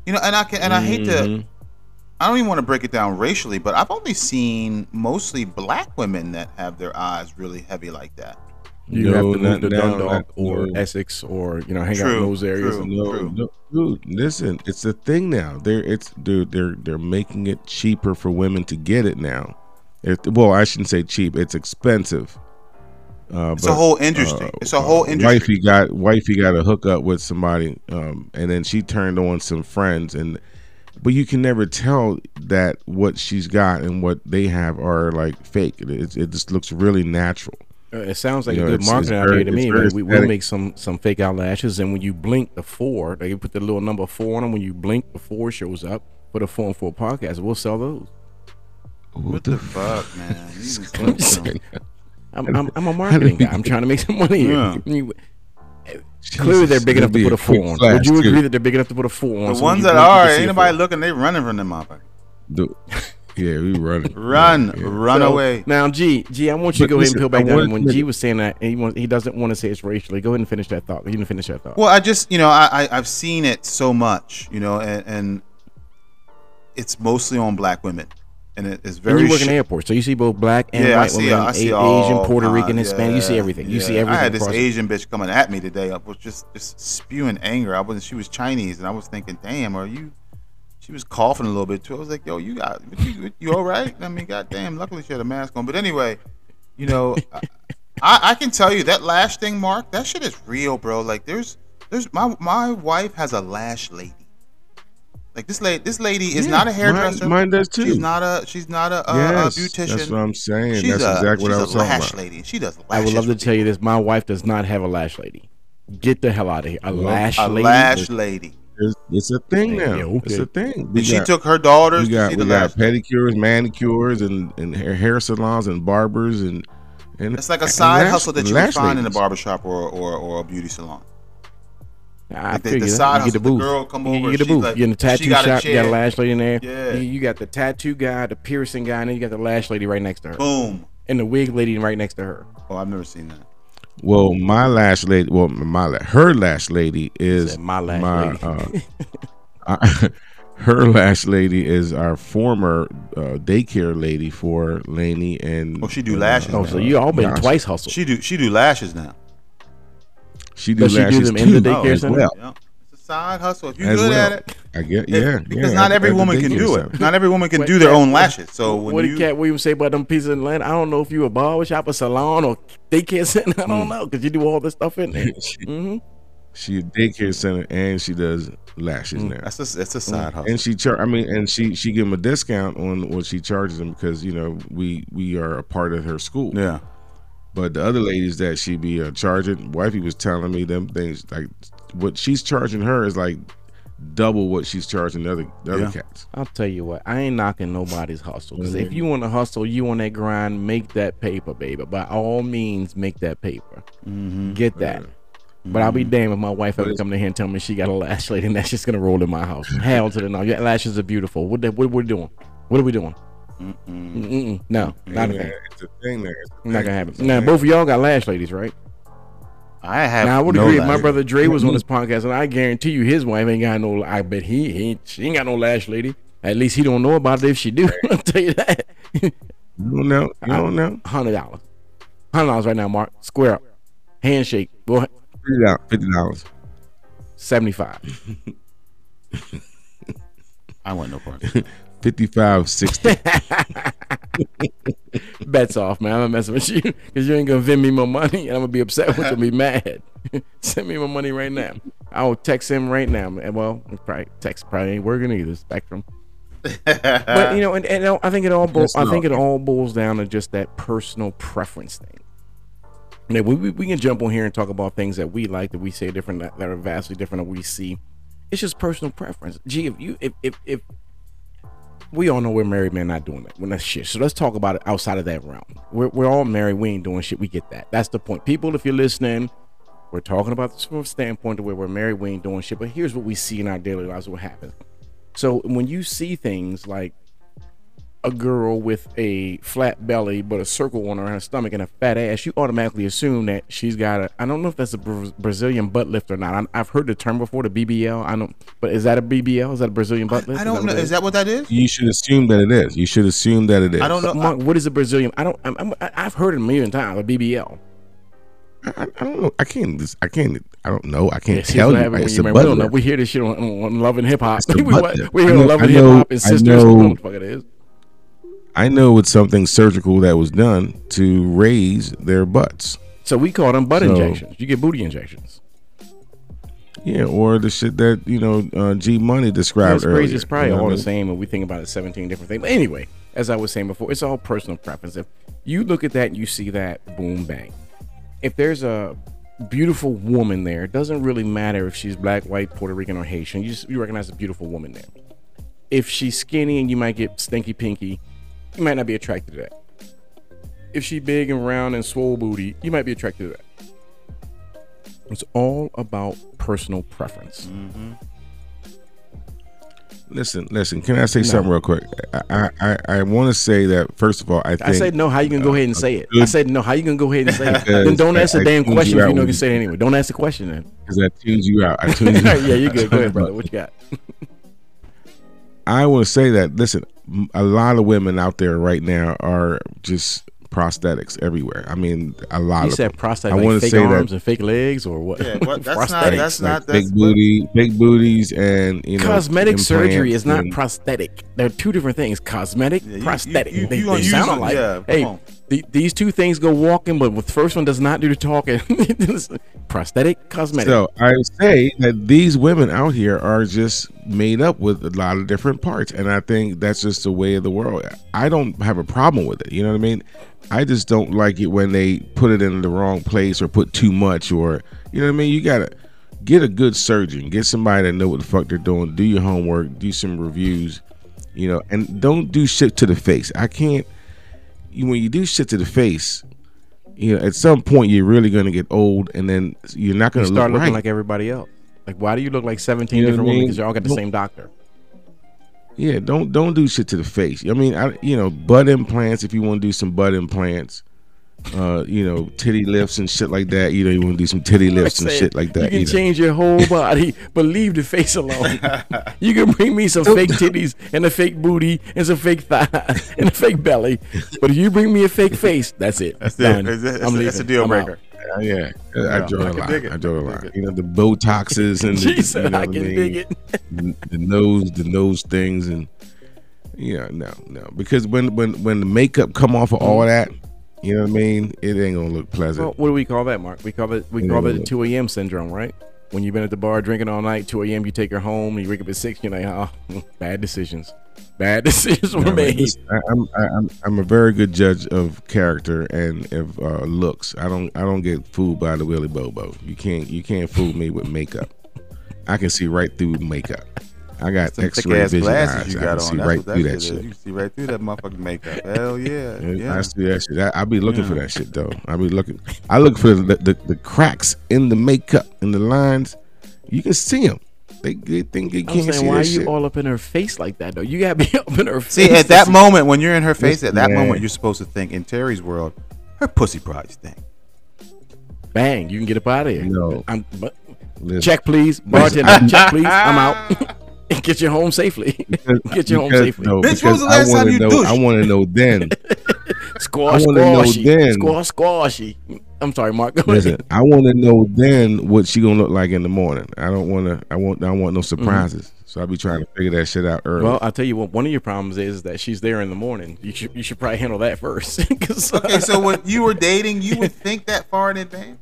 S3: You know, and I can, and I hate to,
S2: Mhm.
S3: I don't even want to break it down racially, but I've only seen mostly black women that have their eyes really heavy like that.
S2: You
S1: No,
S2: have to move
S1: not
S2: to
S1: now,
S2: Dundalk
S1: not-
S2: or
S1: no.
S2: Essex or you know hang out in those areas.
S3: true.
S1: No, no, dude, listen, it's a thing now. They're it's dude, they're they're making it cheaper for women to get it now. It, well, I shouldn't say cheap. It's expensive. Uh,
S3: It's a whole industry. It's a whole industry.
S1: Wifey got wifey got a hookup with somebody, um, and then she turned on some friends, and but you can never tell that what she's got and what they have are like fake. It, it, it just looks really natural.
S2: Uh, It sounds like
S1: You
S2: a
S1: know,
S2: good marketing idea to me.
S1: very
S2: We will
S1: aesthetic.
S2: make some some fake eyelashes, and when you blink the four, they put the little number four on them. When you blink, the four shows up for the four and four podcast. We'll sell those.
S3: What the fuck, man?
S2: I'm. I'm, I'm, I'm a marketing guy. I'm trying to make some money here.
S3: Yeah.
S2: Clearly, they're big enough to put a four on. Would you agree that they're big enough to put a four on?
S3: The
S2: So
S3: ones that are,
S2: can see
S3: ain't nobody looking. They running from them motherfuckers.
S1: The, yeah, we running.
S3: Run,
S1: Yeah.
S3: run
S2: So,
S3: away.
S2: Now, G, G, I want you to
S1: But
S2: go ahead and
S1: listen,
S2: peel back
S1: I
S2: down. When G was saying that, he wants, he doesn't want to say it's racially. Go ahead and finish that thought. You didn't finish that thought.
S3: Well, I just, you know, I, I I've seen it so much, you know, and, and it's mostly on black women, and it is
S2: and
S3: very.
S2: you work in
S3: sh-
S2: the airport, so you see both black and
S3: yeah, I
S2: white
S3: see.
S2: women,
S3: I see
S2: A-
S3: all
S2: Asian, Puerto Rican,
S3: kinds,
S2: Hispanic. You see
S3: yeah,
S2: everything. You see everything.
S3: I had this Asian bitch coming at me today. I was just just spewing anger. I wasn't. She was Chinese, and I was thinking, damn, are you? She was coughing a little bit too. I was like, yo, you got you, you all right? I mean, goddamn. Luckily, she had a mask on. But anyway, you know, I, I can tell you that lash thing, Mark. That shit is real, bro. Like, there's there's my my wife has a lash lady. Like this lady, this lady is
S1: Yeah,
S3: not a hairdresser.
S1: mine does too.
S3: She's not a she's not a, a,
S1: yes,
S3: a beautician.
S1: that's what I'm saying.
S3: She's
S1: that's
S3: a,
S1: exactly what I was talking about.
S3: She's a lash lady. She does a lash.
S2: I would love to tell you this. My wife does not have a lash lady. Get the hell out of here. A
S1: Well,
S2: lash
S3: a
S2: lady.
S3: A lash lady.
S1: It's, it's a thing
S2: Yeah,
S1: now.
S2: okay.
S1: It's a thing. We
S3: And she took her daughters
S1: we
S3: to
S1: got
S3: see
S1: we
S3: the
S1: got
S3: lash.
S1: pedicures, manicures, and and hair, hair salons and barbers and and
S3: It's like a side
S1: lash-
S3: hustle that you can
S1: lash
S3: find in a
S1: ladies.
S3: barbershop or, or or a beauty salon.
S2: I
S3: Like the-
S2: figure
S3: the
S2: that.
S3: side
S2: you get
S3: hustle,
S2: the
S3: the girl come
S2: You-
S3: over,
S2: You get the booth.
S3: like-
S2: you in the tattoo
S3: got a
S2: shop. You got a lash lady in there.
S3: Yeah.
S2: You, you got the tattoo guy, the piercing guy, and then you got the lash lady right next to her,
S3: Boom.
S2: and the wig lady right next to her.
S3: Oh, I've never seen that.
S1: Well, my lash lady, well, my her lash lady is
S2: Said my lash lady.
S1: uh, I- her lash lady is our former uh, daycare lady for Laney and.
S3: Oh, she do lashes
S2: Oh,
S3: now.
S2: so you all been
S1: Gosh.
S2: twice hustled.
S3: She do she do lashes now.
S1: She do
S2: Does she do
S1: lashes
S2: them in the daycare
S1: as
S2: center?
S1: well.
S3: Yeah. It's a side hustle. If you're
S1: As
S3: good
S1: well.
S3: at it,
S1: I get
S3: if-
S1: yeah,
S3: because
S1: yeah,
S3: not
S1: at-
S3: every
S1: at the
S3: woman can do it. Not every woman can do their own lashes. So when
S2: what do
S3: you
S2: did Katt Williams say about them pieces in land? I don't know if you a barber shop, a salon, or daycare center. I
S3: Hmm.
S2: don't know because you do all this stuff in there.
S1: she,
S2: hmm
S1: she a daycare center and she does lashes
S2: Mm.
S1: now.
S3: that's a that's a side hustle.
S1: and she char- I mean, and she she give him a discount on what she charges him because you know we we are a part of her school.
S3: Yeah.
S1: But the other ladies that she be uh, charging, wifey was telling me them things like what she's charging her is like double what she's charging the other the other cats.
S2: I'll tell you what, I ain't knocking nobody's hustle. Because if you want to hustle, you want that grind, make that paper, baby. By all means, make that paper.
S3: Mm-hmm.
S2: Get that. But I'll be damned if my wife ever come to here and tell me she got a lash lady and that's just gonna roll in my house. Hell to the no. Your lashes are beautiful. What the, what we doing? What are we doing? Mm-mm. No, not a thing.
S1: it's a thing there. It's a
S2: Not gonna happen. Now both of y'all got lash ladies, right?
S3: I have.
S2: Now I would
S3: no
S2: agree. If my brother Dre was on this podcast, and I guarantee you, his wife ain't got no. I bet he, he ain't- she ain't got no lash lady. At least he don't know about it if she do. I'll tell you that.
S1: You don't know. You don't know.
S2: Hundred dollars. Hundred dollars right now, Mark. Square up. Handshake. Boy,
S1: Fifty dollars. Fifty dollars.
S2: seventy five.
S3: I want no part.
S1: 55, 60.
S2: Bets off, man. I'm not messing with you because you ain't gonna vend me my money, and I'm gonna be upset with you. and Be mad. Send me my money right now. I'll text him right now. man. Well, probably text probably ain't working either. Spectrum. but you know, and, and I think it all bo- I think it all boils down to just that personal preference thing. Now, we, we, we can jump on here and talk about things that we like that we say different that, that are vastly different than we see. It's just personal preference. Gee, if you if if, if we all know we're married men not doing that when that's shit. So let's talk about it outside of that realm. We're we're all married. We ain't doing shit. We get that. That's the point. People, if you're listening, we're talking about this from a standpoint of where we're married. We ain't doing shit. But here's what we see in our daily lives. What happens. So when you see things like a girl with a flat belly but a circle on her stomach and a fat ass, you automatically assume that she's got a. I don't know if that's a Bra- Brazilian butt lift or not. I, I've heard the term before, the BBL. I don't, but is that a BBL? Is that a Brazilian butt lift?
S3: I don't
S2: what
S3: know. Is that what that is?
S1: You should assume that it is. You should assume that it is.
S3: I don't know.
S2: Mark, what is a Brazilian? I don't. I'm, I'm, I've heard it a million times. A BBL.
S1: I, I don't know. I can't. I can't. I don't know. I can't
S2: Yeah,
S1: tell you.
S2: happens when
S1: It's
S2: you
S1: a butt
S2: we don't know.
S1: lift.
S2: We hear this shit on, on Love and Hip Hop. We
S1: butt
S2: wa-
S1: lift.
S2: we hear
S1: know-
S2: Love and Hip Hop and
S1: I
S2: Sisters. We know
S1: know-
S2: what the fuck it is.
S1: I know it's something surgical that was done to raise their butts.
S2: So we call them butt
S1: So-
S2: injections. You get booty injections.
S1: Yeah, or the shit that you know uh, G Money described
S2: crazy. It's probably
S1: You know
S2: all
S1: I
S2: the same, and we think about it 17 different things. But anyway, as I was saying before, it's all personal preference. If you look at that and you see that, boom, bang. If there's a beautiful woman there, it doesn't really matter if she's black, white, Puerto Rican, or Haitian. You just you recognize a beautiful woman there. If she's skinny and you might get stinky pinky, you might not be attracted to that. If she big and round and swole booty, you might be attracted to that. It's all about personal preference. Mm-hmm.
S1: Listen, listen. Can I say something real quick? I I, I want to say that first of all, I think
S2: I said no. How you gonna go ahead and say it? I said no. How you gonna go ahead and say it? Then don't ask a damn question
S1: you
S2: if you know you say it anyway. Don't ask the question then.
S1: because I tuned you out. I tuned you out.
S2: yeah, you good. Go ahead, brother. What you got?
S1: I want to say that listen, a lot of women out there right now are just prosthetics everywhere. I mean, a lot
S2: You
S1: of
S2: said
S1: them.
S2: prostate
S1: I
S2: like
S1: wanna
S2: fake
S1: say that-
S2: arms and fake legs or what?
S3: Yeah, what- that's not- that's
S1: like
S3: not- that's-
S1: big booty, big booties, and you know,
S2: Cosmetic surgery is not
S1: and-
S2: prosthetic. They're two different things. Cosmetic,
S3: Yeah, you-
S2: prosthetic.
S3: you- you-
S2: they
S3: you
S2: they sound
S3: it,
S2: alike.
S3: yeah,
S2: hey,
S3: on.
S2: The, these two things go walking, but the first one does not do the talking. prosthetic, cosmetic.
S1: So I say that these women out here are just made up with a lot of different parts, and I think that's just the way of the world. I don't have a problem with it. You know what I mean? I just don't like it when they put it in the wrong place or put too much, or you know what I mean. You gotta get a good surgeon, get somebody that know what the fuck they're doing, do your homework, do some reviews, you know, and don't do shit to the face. I can't. You, when you do shit to the face, you know, at some point you're really gonna get old, and then you're not gonna
S2: start
S1: look
S2: looking
S1: right.
S2: like everybody else. Like, why do you look like 17
S1: You know
S2: different women? Because y'all got the
S1: Don't-
S2: same doctor.
S1: Yeah, don't don't do shit to the face. I mean, I you know, butt implants if you want to do some butt implants. Uh, you know, titty lifts and shit like that. You know, you want to do some titty lifts and
S2: Saying
S1: shit like that.
S2: You can
S1: you know.
S2: change your whole body, but leave the face alone. you can bring me some fake titties and a fake booty and some fake thigh and a fake belly, but if you bring me a fake face, that's it.
S3: That's
S2: Done.
S3: it. That's, it.
S2: I'm leaving.
S3: that's a deal
S2: I'm
S3: breaker.
S1: Uh, yeah, I
S3: Yeah,
S1: draw
S3: I
S1: a
S3: can
S1: line. I draw a
S3: I can
S1: line. You know, the Botoxes and the,
S2: Jesus,
S1: you know
S2: I
S1: what
S2: can
S1: mean?
S2: dig it.
S1: the, the nose, the nose things, and yeah, no, no, because when when when the makeup come off of all that, you know what I mean, it ain't gonna look pleasant.
S2: Well, what do we call that, Mark? We call it we call it the 2 a.m. syndrome, right? When you've been at the bar drinking all night, 2 a.m. you take her home, and you wake up at six, you're like, oh, bad decisions, bad decisions were made.
S1: I'm I'm I'm a very good judge of character and of uh, looks. I don't I don't get fooled by the Willy Bobo. You can't you can't fool me with makeup. I can see right through makeup. I got
S3: Some
S1: X-ray vision
S3: glasses
S1: eyes.
S3: you
S1: I
S3: got
S1: can
S3: on.
S1: see
S3: That's
S1: right
S3: through that
S1: through
S3: shit
S1: that
S3: is.
S1: shit.
S3: You can see right through that motherfucking makeup. Hell yeah.
S1: Yeah,
S3: Yeah.
S1: I see that shit. I, I be looking for that shit though. I be looking. I look for the, the the cracks in the makeup in the lines. You can see them. They, they think they
S2: I'm
S1: can't see
S2: saying, why
S1: that
S2: are you
S1: shit.
S2: all up in her face like that, though? You gotta be up in her face.
S3: See, at that moment when you're in her face, at that
S1: Man.
S3: moment you're supposed to think in Terry's world, her pussy probably stink.
S2: bang, you can get up out of here.
S1: No.
S2: I'm, but,
S1: Listen,
S2: check, please, bartender. check, please. I'm out. and get you home safely. get you home safely.
S1: no,
S3: Bitch, when was the last
S1: I wanna
S3: time you
S1: know,
S3: douched?
S1: I want to know then.
S2: Squash,
S1: I wanna know
S2: squashy,
S1: then.
S2: squash, squashy. I'm sorry, Mark.
S1: Listen. I want to know then what she gonna look like in the morning. I don't want to. I want. I don't want no surprises. So I'll be trying to figure that shit out early.
S2: Mm-hmm. Well, I'll tell you what. One of your problems is that she's there in the morning. You should you should probably handle that first. 'Cause, uh,
S3: Okay, so when you were dating, you would think that far in advance?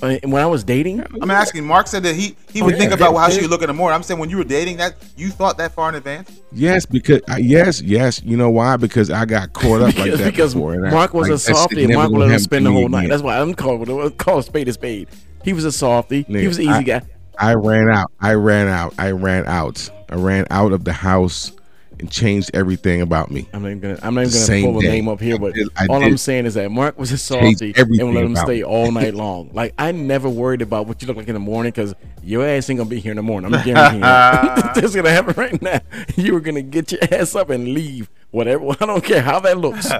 S2: When I was dating,
S3: I'm asking. Mark said that he he
S2: Oh,
S3: would
S2: yeah.
S3: think about how
S1: Yeah.
S3: she would look in the morning. I'm saying when you were dating, that you thought that far in advance.
S1: yes, because uh, yes, yes. You know why? Because I got caught up like
S2: because,
S1: that
S2: because
S1: before. and I-
S2: Mark was
S1: like,
S2: a
S1: that shit
S2: softy, and
S1: never
S2: Mark
S1: gonna
S2: let him spend the whole night.
S1: again.
S2: That's why I'm called call a spade a spade. He was a softy. he was an easy
S1: I-
S2: guy.
S1: I ran out. I ran out. I ran out. I ran out of the house and changed everything about me.
S2: I'm not even gonna. I'm not even
S1: The
S2: gonna
S1: same
S2: pull a name up here,
S1: I
S2: but
S1: did- I
S2: all I'm saying is that Mark was a
S1: change
S2: softy
S1: everything
S2: and let him stay
S1: me.
S2: all night long. Like I never worried about what you look like in the morning because your ass ain't gonna be here in the morning. I'm guaranteeing it. That's gonna happen right now. You were gonna get your ass up and leave. Whatever. I don't care how that looks.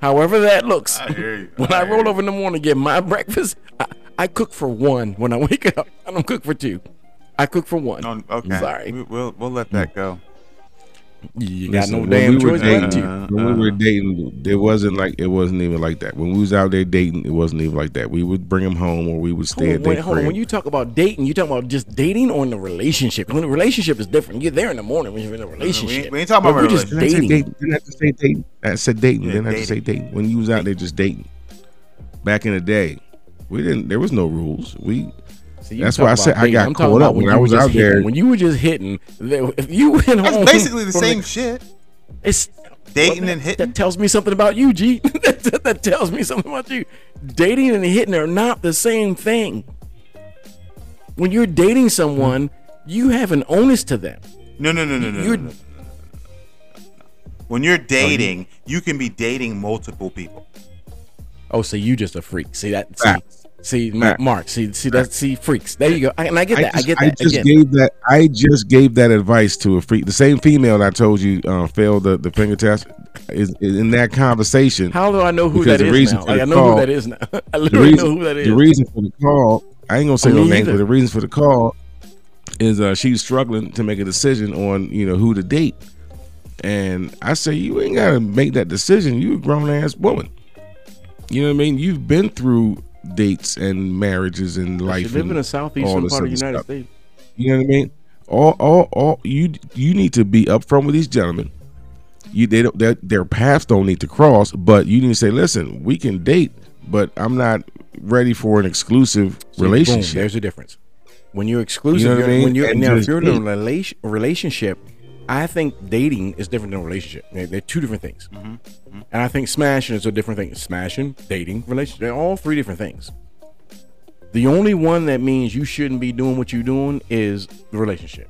S2: However that looks.
S3: hear you.
S2: When
S3: I
S2: I roll
S3: you.
S2: over in the morning, get my breakfast. I, I cook for one when I wake up. I don't cook for two. I cook for one.
S3: No, okay.
S2: Sorry.
S3: We, we'll we'll let that go.
S2: You got
S1: Listen,
S2: no
S1: when
S2: damn
S1: we were
S2: choice
S1: dating,
S2: but to.
S3: Uh,
S1: When we were dating, it wasn't like it wasn't even like that. When we was out there dating, it wasn't even like that. We would bring them home, or we would stay
S2: Hold
S1: at
S2: on,
S1: their
S2: wait, hold on.
S1: crib.
S2: When you talk about dating, you talk about just dating or in a relationship. When the relationship is different. You're there in the morning when you're in a relationship.
S3: we ain't talking about
S2: we're just
S3: relationship.
S1: Didn't I say
S2: dating.
S1: dating? Didn't I have to say dating? I said dating.
S3: Yeah,
S1: didn't I have to say dating? When you was out there just dating, back in the day, we didn't. There was no rules. We
S2: See,
S1: That's
S2: talk
S1: why I
S2: about
S1: said I got
S2: I'm talking
S1: caught
S2: about
S1: up when
S2: you
S1: I
S2: were
S1: was
S2: just
S1: out
S2: hitting.
S1: there.
S2: When you were just hitting, if you went home,
S3: That's basically the
S2: from
S3: same shit.
S2: It's
S3: Dating
S2: well,
S3: and hitting.
S2: That tells me something about you, G. that, that tells me something about you. Dating and hitting are not the same thing. When you're dating someone, you have an onus to them.
S3: No, no, no, no, no, no,
S2: You're-
S3: no, no, no, no, no. When you're oh, dating, you can be dating multiple people.
S2: Oh, so you just a freak. See that? See,
S1: Facts.
S2: See Ma-
S1: Facts.
S2: Mark. See, see that? See, freaks. There you go. I, and I get that. I,
S1: just,
S2: get
S1: I
S2: that.
S1: just
S2: Again,
S1: gave that. I just gave that advice to a freak. The same female that I told you uh, failed the, the finger test is, is in that conversation.
S2: how do I know who that is now? Like, I know
S1: call-
S2: who that is now. I literally
S1: reason,
S2: know who that is.
S1: the reason for the call, I ain't gonna say no names, but the reason for the call is uh, she's struggling to make a decision on you know who to date, and I say you ain't gotta make that decision. You a grown ass woman. You know what I mean? You've been through dates and marriages and life.
S2: live in
S1: and
S2: the
S1: all
S2: southeastern part of the United
S1: stuff.
S2: States.
S1: You know what I mean? All, all, all. You, you need to be upfront with these gentlemen. You, they don't, their, their paths don't need to cross, but you need to say, listen, we can date, but I'm not ready for an exclusive
S2: See, boom,
S1: relationship.
S2: there's a difference. When you're exclusive,
S1: you know
S2: you're,
S1: mean?
S2: when you're
S1: And
S2: now if you're in a relation, relationship, I think dating is different than a relationship. They're, they're two different things.
S1: Mm-hmm.
S2: And I think smashing is a different thing. Smashing, dating, relationship, they're all three different things. The only one that means you shouldn't be doing what you're doing is the relationship.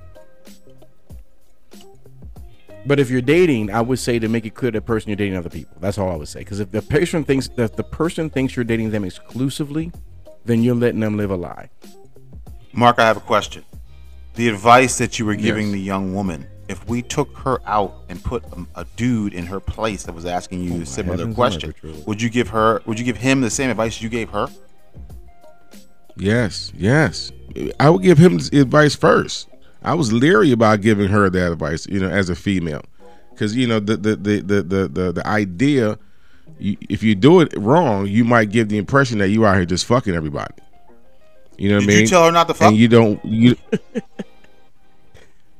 S2: But if you're dating, I would say to make it clear to the person you're dating other people. That's all I would say. Because if the person thinks that the person thinks you're dating them exclusively, then you're letting them live a lie.
S3: Mark, I have a question. The advice that you were giving
S1: Yes.
S3: the young woman, if we took her out and put a, a dude in her place that was asking you oh a similar question, would you give her? Would you give him the same advice you gave her?
S1: Yes, yes. I would give him advice first. I was leery about giving her that advice, you know, as a female, because you know the the the the the the, the idea, you, if you do it wrong, you might give the impression that you out here just fucking everybody. You know what
S3: Did
S1: I mean?
S3: you tell her not to fuck?
S1: and you don't you.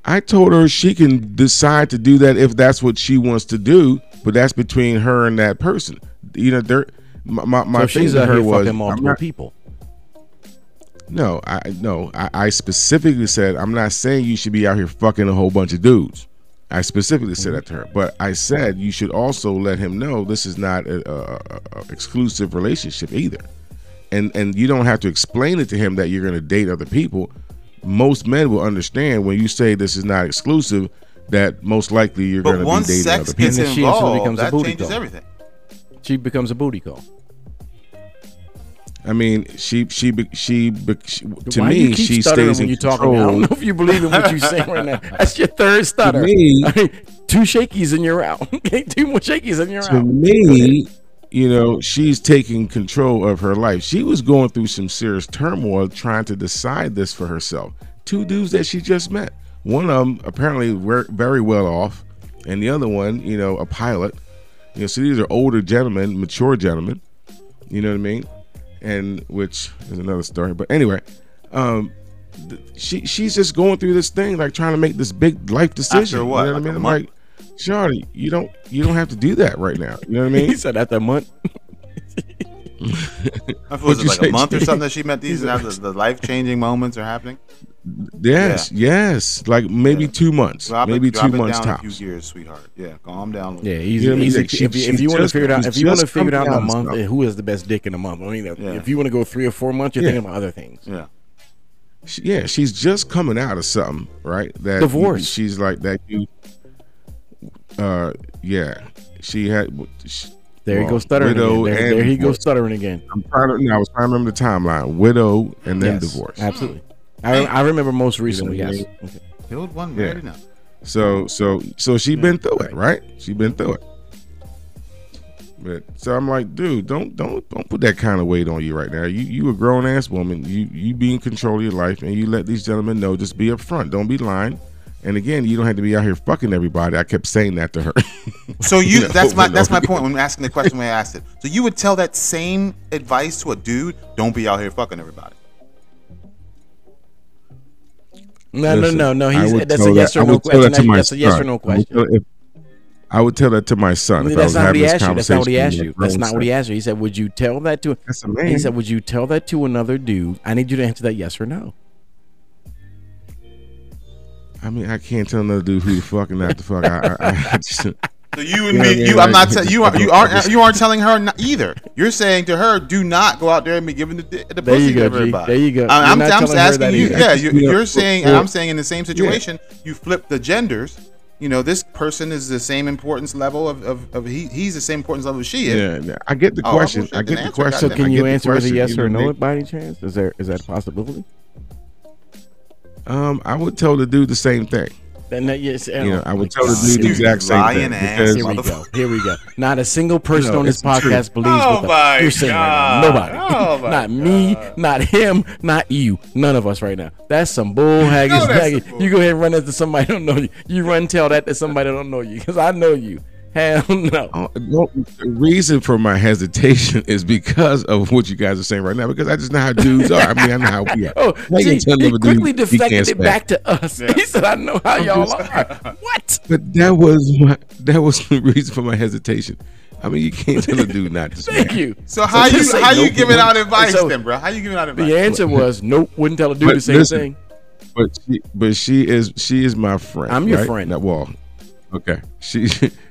S1: I told her she can decide to do that if that's what she wants to do, but that's between her and that person. You know, there. My my, my
S2: So
S1: thing to her was,
S2: multiple
S1: not-
S2: people.
S1: no, I no, I, I specifically said I'm not saying you should be out here fucking a whole bunch of dudes. I specifically said that to her, but I said you should also let him know this is not a, a- a exclusive relationship either, and and you don't have to explain it to him that you're going to date other people. Most men will understand when you say this is not exclusive that most likely you're going to be dating
S3: sex
S1: other people.
S3: gets
S2: And then she instantly
S3: involved,
S2: becomes a
S3: that
S2: booty
S3: changes
S2: call.
S3: everything.
S2: She becomes a booty call.
S1: I mean, she she she, she to
S2: Why you
S1: me
S2: keep
S1: she
S2: stuttering
S1: stays
S2: when
S1: in
S2: you're talking? I don't know if you believe in what you're saying right now. That's your third stutter.
S1: To me-
S2: I mean, two shakies and you're out. Okay, two more shakies and you're
S1: to
S2: out.
S1: me, you know, she's taking control of her life. She was going through some serious turmoil trying to decide this for herself. Two dudes that she just met. One of them apparently ver- very well off, and the other one, you know, a pilot. You know, so these are older gentlemen, mature gentlemen. You know what I mean? And which is another story. But anyway, um, th- she she's just going through this thing, like trying to make this big life decision.
S3: what,
S1: You know
S3: like
S1: what
S3: a
S1: I mean? I'm like, Shawty, you don't you don't have to do that right now. You know what I mean?
S2: He said after a month.
S3: I feel was it like
S1: say,
S3: a month or something that she met these and the, the life changing moments are happening.
S1: Yes, yes, like maybe two months,
S3: Drop
S1: maybe
S3: it, drop
S1: two
S3: it
S1: months
S3: down a
S1: tops.
S3: few years, sweetheart. Yeah, calm down. a
S2: Yeah,
S3: bit.
S2: easy.
S1: You know what I mean?
S2: easy.
S1: She-
S2: if, you- if you want to figure it out, if you want to figure it out in a month,
S1: stuff.
S2: who has the best dick in a month? I mean, if-
S3: Yeah.
S2: if you want to go three or four months, you're
S1: Yeah.
S2: thinking about other things.
S3: Yeah.
S1: She- yeah, she's just coming out of something, right? That
S2: Divorce.
S1: she's like that. You, uh, yeah, she had. She,
S2: There he goes stuttering
S1: widow
S2: again. There,
S1: and
S2: there he goes stuttering again.
S1: I'm trying to. No, I was trying to remember the timeline: widow and then
S2: Yes,
S1: divorce.
S2: Absolutely. I, I remember most recently. Yes.
S1: mean?
S2: Okay.
S3: Killed one,
S1: Yeah.
S3: married now.
S1: So so so she been through it, right? She been through it. But so I'm like, dude, don't don't don't put that kind of weight on you right now. You you a grown ass woman. You you be in control of your life, and you let these gentlemen know. Just be upfront. Don't be lying. And again, you don't have to be out here fucking everybody. I kept saying that to her.
S3: So you
S1: No,
S3: that's my
S1: no.
S3: that's my point when asking the question when I asked it. So you would tell that same advice to a dude, don't be out here fucking everybody.
S2: No,
S1: Listen,
S2: no, no, no.
S1: I
S2: He's that's a yes
S1: that-
S2: or
S1: I
S2: no
S1: would tell that to
S2: question.
S1: my
S2: That's a yes or
S1: son.
S2: no
S1: I would
S2: question.
S1: tell- if- I would tell that to my son. if I
S2: That's
S1: was
S2: not what he asked you. That's not what he asked you. That's not what he asked you. He said, "Would you tell that to?"
S1: That's a
S2: He said, "Would you tell that to another dude?" I need you to answer that yes or no.
S1: I mean, I can't tell another dude who to fuck and not to fuck. I, I, I just,
S3: So you and
S1: You know what I
S3: me,
S1: mean?
S3: you I'm not
S1: Like-
S3: te- you are, you aren't you aren't telling her not either. You're saying to her, do not go out there and be giving the the
S2: There
S3: pussy
S2: you go,
S3: to
S2: G.
S3: everybody.
S2: There you go.
S3: I-
S2: You're
S3: I'm,
S2: not
S3: I'm
S2: telling
S3: asking you.
S2: either.
S3: Yeah, you,
S1: You know,
S3: you're saying, and I'm saying in the same situation, you flip the genders. You know, this person is the same importance level of, of, of he, he's the same importance level as she is.
S1: yeah, yeah, I get the
S3: Oh,
S1: question.
S3: bullshit,
S1: I get the question.
S2: So can you
S1: the
S2: answer with a yes or no by any chance? Is there is that a possibility?
S1: I? Um, I would tell the dude the same thing.
S2: Then that, yes,
S1: You know, I would tell the dude the exact same
S3: lying
S1: thing
S3: ass
S1: because
S2: Here we go. Here we go. Not a single person
S1: No,
S2: on this
S1: it's the truth.
S2: podcast believes
S3: Oh
S2: what the you're saying right now. Nobody.
S3: God. Oh my
S2: not me, not him, not you. None of us right now. That's some bull haggis.
S3: No, that's
S2: haggis.
S3: some bull.
S2: You go ahead and run into somebody that don't know you. You run tell that to somebody that don't know you because I know you. Hell no.
S1: Uh, no, the reason for my hesitation is because of what you guys are saying right now. Because I just know how dudes are. I mean, I know how we are.
S2: Oh,
S1: How you
S2: gee,
S1: gonna tell
S2: he
S1: another dude
S2: quickly
S1: he
S2: it
S1: spank?
S2: back to us. He said, "I know how y'all are." What?
S1: But that was my that was the reason for my hesitation. I mean, you can't tell a dude not to.
S2: Thank you.
S3: So how you
S2: just say
S3: how you
S2: nope.
S3: giving out advice
S2: So-
S3: then, bro? How you giving out advice?
S2: The answer was nope. Wouldn't tell a dude
S1: But
S2: the same
S1: listen,
S2: thing.
S1: But she, but she is she is my friend.
S2: I'm your
S1: right?
S2: friend.
S1: That well, okay. She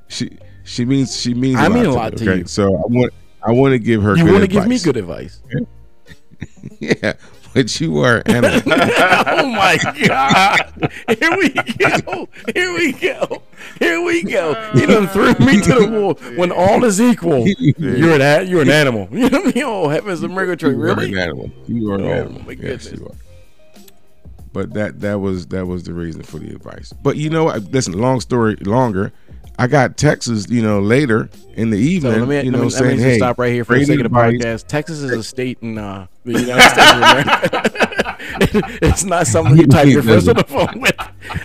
S1: she she means she means.
S2: I mean a lot
S1: me,
S2: to
S1: okay?
S2: you.
S1: So I want I want to give her.
S2: You
S1: good
S2: want to give me good advice?
S1: Yeah, but you are an
S2: oh my god! Here we go! Here we go! Here we go! He done threw me to the wall. When all is equal, you're an you're an animal. You know what I mean? Oh heavens!
S1: You are
S2: Really?
S1: an animal. You are an
S2: Oh,
S1: animal.
S2: my
S1: Yes, you are. But that that was that was the reason for the advice. But you know, what? listen. Long story longer. I got Texas, you know, later in the
S2: So
S1: evening.
S2: let me,
S1: you
S2: let
S1: know,
S2: me, let
S1: saying,
S2: me just
S1: hey,
S2: stop right here for a second of the podcast. Texas is a state in uh, the United States of America. it's not something you type your friends on the phone with.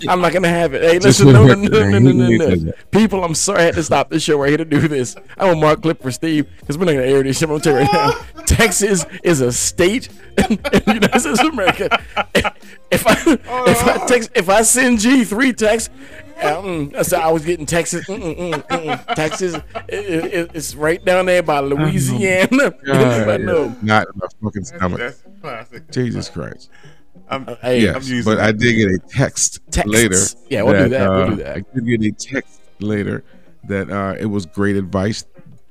S2: I'm not gonna have it. Hey, listen, no, no, no, no, no, no, no. People, I'm sorry I had to stop the show right here to do this. I will mark clip for Steve because we're not gonna air this shit. I'm you right now. Texas is a state in the United States of America. If I if I text if I send G three texts, I said I was getting Texas, mm, mm, mm, mm, Texas. It, it, it's right down there by Louisiana. but no,
S1: not in my fucking stomach.
S3: That's classic.
S1: Jesus Christ.
S3: I'm,
S2: hey,
S3: I'm using
S1: but
S3: that.
S1: I did get a text
S2: Texts.
S1: later.
S2: Yeah, we'll do that, we'll
S1: uh,
S2: do that.
S1: I did get a text later that uh, it was great advice.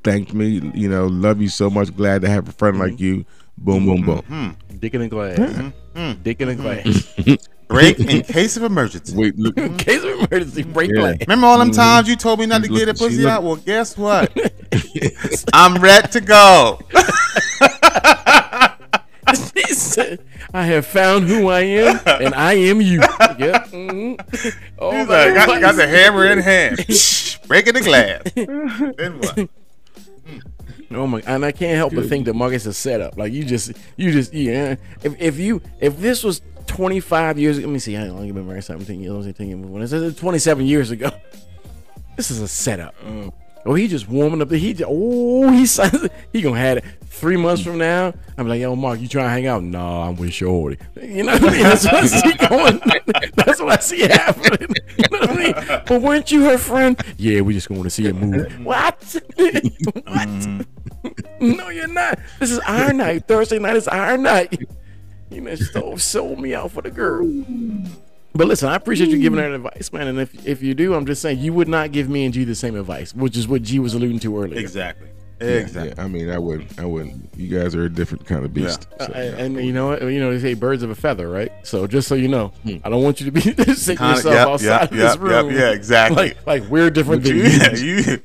S1: Thanked me, you know, love you so much. Glad to have a friend like
S2: Mm-hmm.
S1: you. Boom, boom, boom.
S2: dick in a glass,
S3: Mm-hmm.
S2: dick in a glass.
S3: break in case of emergency.
S1: Wait, look,
S2: In case of emergency, break
S1: Yeah.
S2: glass.
S3: Remember all them times you told me not to get a pussy
S1: looked-
S3: out? Well, guess what? I'm ready to go.
S2: He said, I have found who I am, and I am you. Yep. mhm. All
S3: He's like, got, got the hammer in hand, breaking the glass. then what?
S2: Oh my! And I can't help but think that Marcus is set up. Like you just, you just, yeah. If if you if this was 25 years, let me see how long you've been married. 17 years, 17 years. When it's 27 years ago, this is a setup. Mm. Oh, he just warming up. The, he just, oh, he he gonna have it three months from now. I'm like, yo, Mark, you trying to hang out? No, I'm with Shorty. You know what I mean? That's what I see going. That's what I see happening. You know what I mean? But weren't you her friend? Yeah, we just going to see a movie. What? what? Mm. No, you're not. This is our night. Thursday night is our night. You know, stole sold me out for the girl. But listen, I appreciate you giving her advice, man. And if if you do, I'm just saying you would not give me and G the same advice, which is what G was alluding to earlier.
S3: Exactly.
S1: yeah,
S3: Exactly.
S1: I mean, I wouldn't. I wouldn't. You guys are a different kind of beast.
S2: Uh,
S1: So,
S2: and, and you know? You know they say birds of a feather, right? So just so you know, I don't want you to be sitting
S3: Kinda-
S2: yourself
S3: yep,
S2: outside
S3: yep,
S2: of this
S3: yep, yep,
S2: room.
S3: yeah, exactly.
S2: Like like we're different than you.
S3: yeah, you.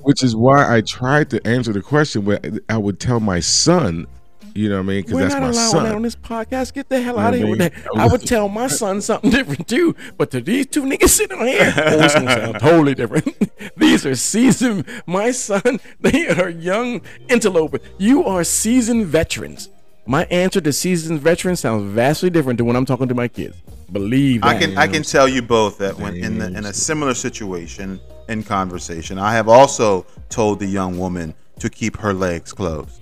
S1: which is why I tried to answer the question, but I would tell my son. You know what I mean? Because
S2: We're
S1: that's
S2: not
S1: my
S2: allowing
S1: son.
S2: that on this podcast. Get the hell
S1: I
S2: out of here with that. I would tell my son something different too. But to these two niggas sitting on here, oh, it's gonna sound totally different. these are seasoned. My son, they are young interlopers. You are seasoned veterans. My answer to seasoned veterans sounds vastly different to when I'm talking to my kids. Believe that.
S3: I can I can tell you both that when in the, in a similar situation in conversation, I have also told the young woman to keep her legs closed.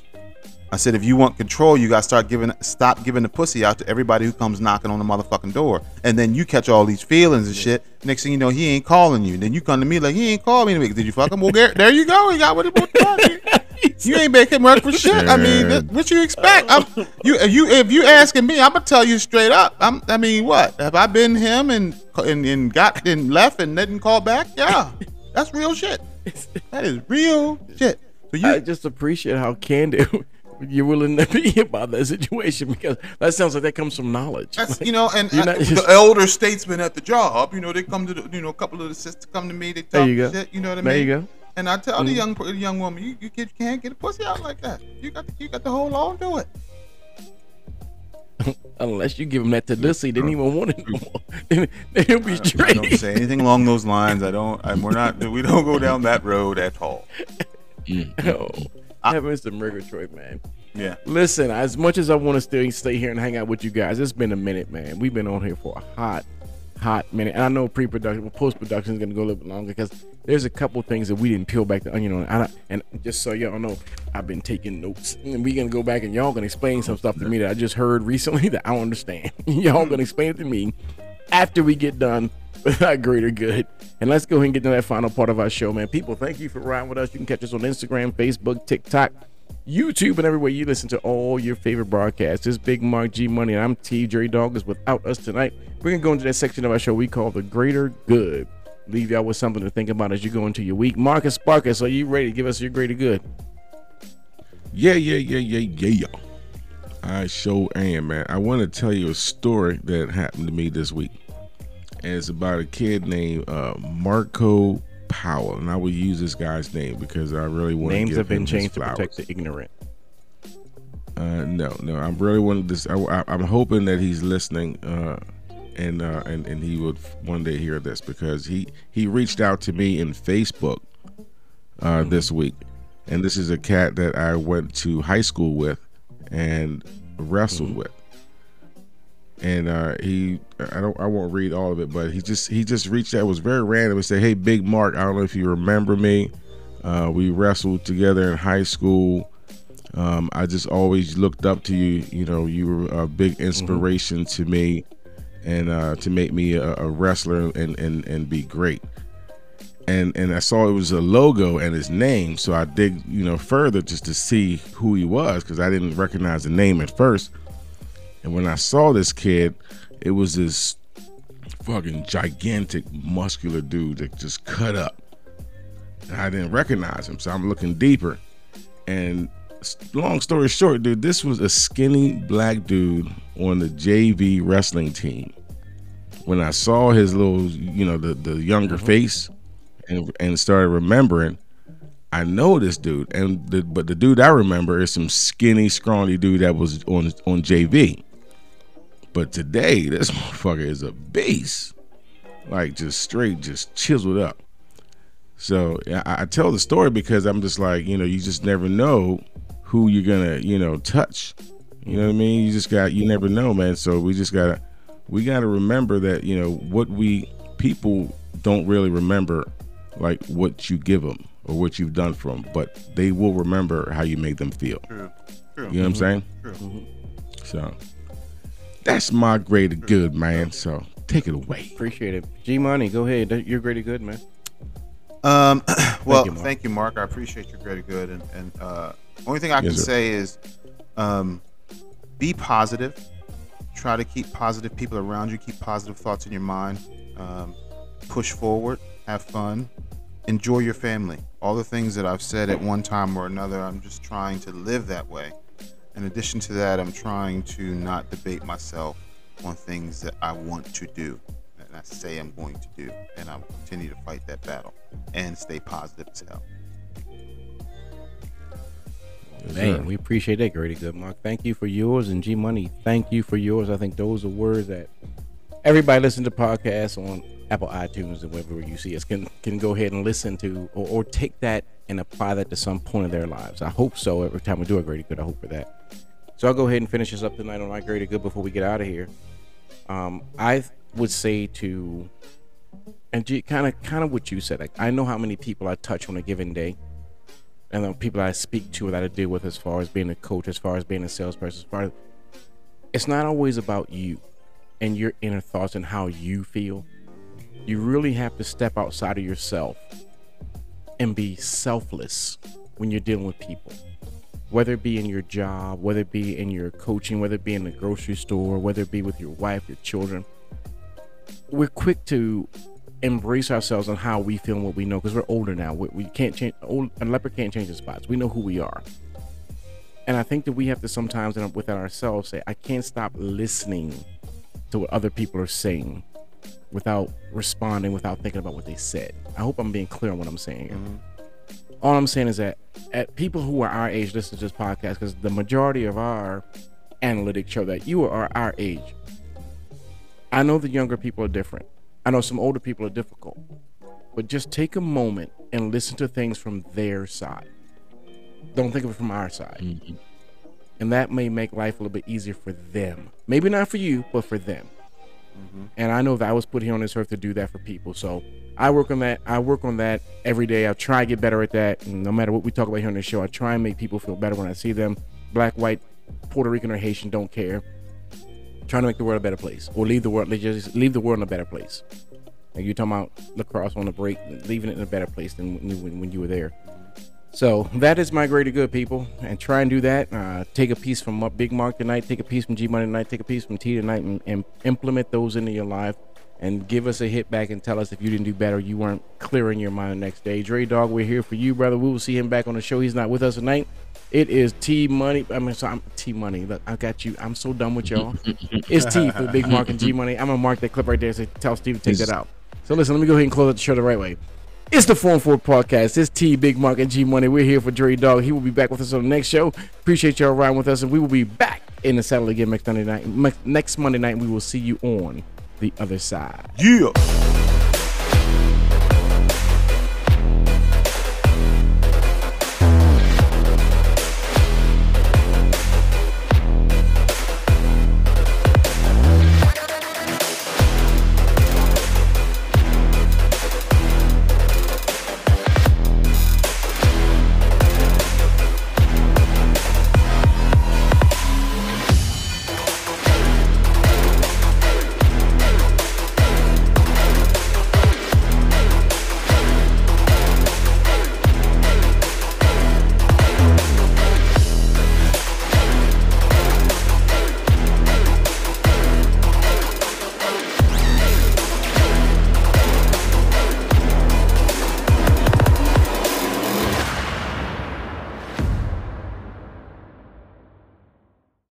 S3: I said, if you want control, you gotta start giving stop giving the pussy out to everybody who comes knocking on the motherfucking door, and then you catch all these feelings and shit. Next thing you know, he ain't calling you. Then you come to me like he ain't called me. Did you fuck him? Well, there, you go. He got what he wanted. You ain't making work for shit. I mean, th- what you expect? I'm, you if you if you asking me, I'm gonna tell you straight up. I'm, I mean, what have I been him and and, and got and left and didn't call back? Yeah, that's real shit. That is real shit. So you,
S2: I just appreciate how candid you're willing to be about that situation because that sounds like that comes from knowledge.
S3: That's you know, and I-
S2: just-
S3: the elder statesmen at the job, you know, they come to the, you know, a couple of the sisters come to me, they talk
S2: There you go.
S3: shit, you know what I mean?
S2: There you go.
S3: And I tell the
S2: Mhm.
S3: young the young woman, you, you can't- can't get a pussy out like that. You got you got to hold on to it.
S2: Unless you give him that Tedussi, they didn't even want it no more. Then then he'll be
S3: I
S2: straight.
S3: don't say anything along those lines. I don't. I, we're not. We don't go down that road at all.
S2: oh, heavens to Murgatroyd, man.
S3: Yeah.
S2: Listen, as much as I want to still stay here and hang out with you guys, it's been a minute, man. We've been on here for a hot, hot minute. And I know pre-production, well, post-production is going to go a little bit longer because there's a couple things that we didn't peel back the onion on. And, I, and just so y'all know, I've been taking notes, and we're going to go back and y'all going to explain some stuff to me that I just heard recently that I don't understand. y'all going to explain it to me after we get done our greater good. And let's go ahead and get to that final part of our show, man. People, thank you for riding with us. You can catch us on Instagram, Facebook, TikTok, YouTube, and everywhere you listen to all your favorite broadcasts. This is Big Mark G Money, and I'm T. Jerry Dog is without us tonight. We're gonna go into that section of our show we call the greater good. Leave y'all with something to think about as you go into your week. Marcus Sparkus, are you ready to give us your greater good?
S1: Yeah, yeah, yeah, yeah, yeah. I sure am, man. I want to tell you a story that happened to me this week. And it's about a kid named uh, Marco Powell. And I will use this guy's name because I really want
S2: Names
S1: to give
S2: have been changed to protect the ignorant.
S1: Uh, no, no. I'm really wanting this. I, I, I'm hoping that he's listening uh, and uh, and and he would one day hear this because he he reached out to me in Facebook uh, this week, and this is a cat that I went to high school with and wrestled with. And uh, he, I don't, I won't read all of it, but he just, he just reached out. It was very random. He said, "Hey, Big Mark, I don't know if you remember me. Uh, we wrestled together in high school. Um, I just always looked up to you. You know, you were a big inspiration to me, and uh, to make me a, a wrestler and, and and be great." and and I saw it was a logo and his name, so I dig you know further just to see who he was because I didn't recognize the name at first. And when I saw this kid, it was this fucking gigantic, muscular dude that just cut up. And I didn't recognize him, so I'm looking deeper. And long story short, dude, this was a skinny black dude on the JV wrestling team. When I saw his little, you know, the the younger mm-hmm. face, and and started remembering, I know this dude, and the, but the dude I remember is some skinny, scrawny dude that was on on JV. But today, this motherfucker is a beast, like just straight, just chiseled up. So I, I tell the story because I'm just like, you know, you just never know who you're gonna, you know, touch. You know what I mean? You just got, you never know, man. So we just gotta, we gotta remember that, you know, what we people don't really remember, like what you give them or what you've done for them, but they will remember how you made them feel.
S3: True. True.
S1: You know what I'm mm-hmm. saying?
S3: True. Mm-hmm.
S1: So that's my greater good, man. So take it away.
S2: Appreciate it. G Money, go ahead. You're great good, man.
S3: Um, well,
S2: you,
S3: thank you,
S2: Mark.
S3: Mark. I appreciate your great good. And, and uh, only thing I can
S1: Yes, sir.
S3: say is, um, be positive. Try to keep positive people around you. Keep positive thoughts in your mind. Um, push forward. Have fun. Enjoy your family. All the things that I've said at one time or another, I'm just trying to live that way. In addition to that, I'm trying to not debate myself on things that I want to do and I say I'm going to do, and I'll continue to fight that battle and stay positive as hell.
S2: Man,
S1: sir.
S2: we appreciate that, Grady Good Mark. Thank you for yours, and G Money, thank you for yours. I think those are words that everybody listen to podcasts on Apple iTunes and wherever you see us can can go ahead and listen to or, or take that and apply that to some point of their lives. I hope so. Every time we do a Grady Good, I hope for that. So I'll go ahead and finish this up tonight on my Grady Good before we get out of here. Um, I would say to and kind of kind of what you said. Like I know how many people I touch on a given day and the people I speak to that I deal with as far as being a coach, as far as being a salesperson, as far as it's not always about you and your inner thoughts and how you feel. You really have to step outside of yourself and be selfless when you're dealing with people. Whether it be in your job, whether it be in your coaching, whether it be in the grocery store, whether it be with your wife, your children. We're quick to embrace ourselves on how we feel and what we know because we're older now. We, we can't change. Old, a leopard can't change his spots. We know who we are, and I think that we have to sometimes, in- within ourselves, say, "I can't stop listening to what other people are saying without responding, without thinking about what they said." I hope I'm being clear on what I'm saying here. Mm-hmm. All I'm saying is that at people who are our age listen to this podcast because the majority of our analytics show that you are our age. I know the younger people are different. I know some older people are difficult. But just take a moment and listen to things from their side. Don't think of it from our side. Mm-hmm. And that may make life a little bit easier for them. Maybe not for you, but for them. Mm-hmm. And I know that I was put here on this earth to do that for people. So I work on that. I work on that every day. I try to get better at that. And no matter what we talk about here on the show, I try and make people feel better when I see them. Black, white, Puerto Rican, or Haitian, don't care trying to make the world a better place or leave the world just leave the world in a better place like you're talking about lacrosse on the break leaving it in a better place than when, when you were there so that is my greater good people and try and do that uh, take a piece from big mark tonight take a piece from g money tonight take a piece from t tonight and, and implement those into your life and give us a hit back and tell us if you didn't do better you weren't clear in your mind the next day Dre Dog we're here for you brother we will see him back on the show he's not with us tonight it is T Money. I mean, so I'm T Money. Look, I got you. I'm so done with y'all. it's T for Big Mark and G Money. I'm gonna mark that clip right there. So tell Steve to take that out. So listen, let me go ahead and close out the show the right way. It's the Forum 4 podcast. It's T, Big Mark, and G Money. We're here for Dre Dog. He will be back with us on the next show. Appreciate y'all riding with us, and we will be back in the saddle again next Monday night. Next Monday night, we will see you on the other side.
S3: Yeah.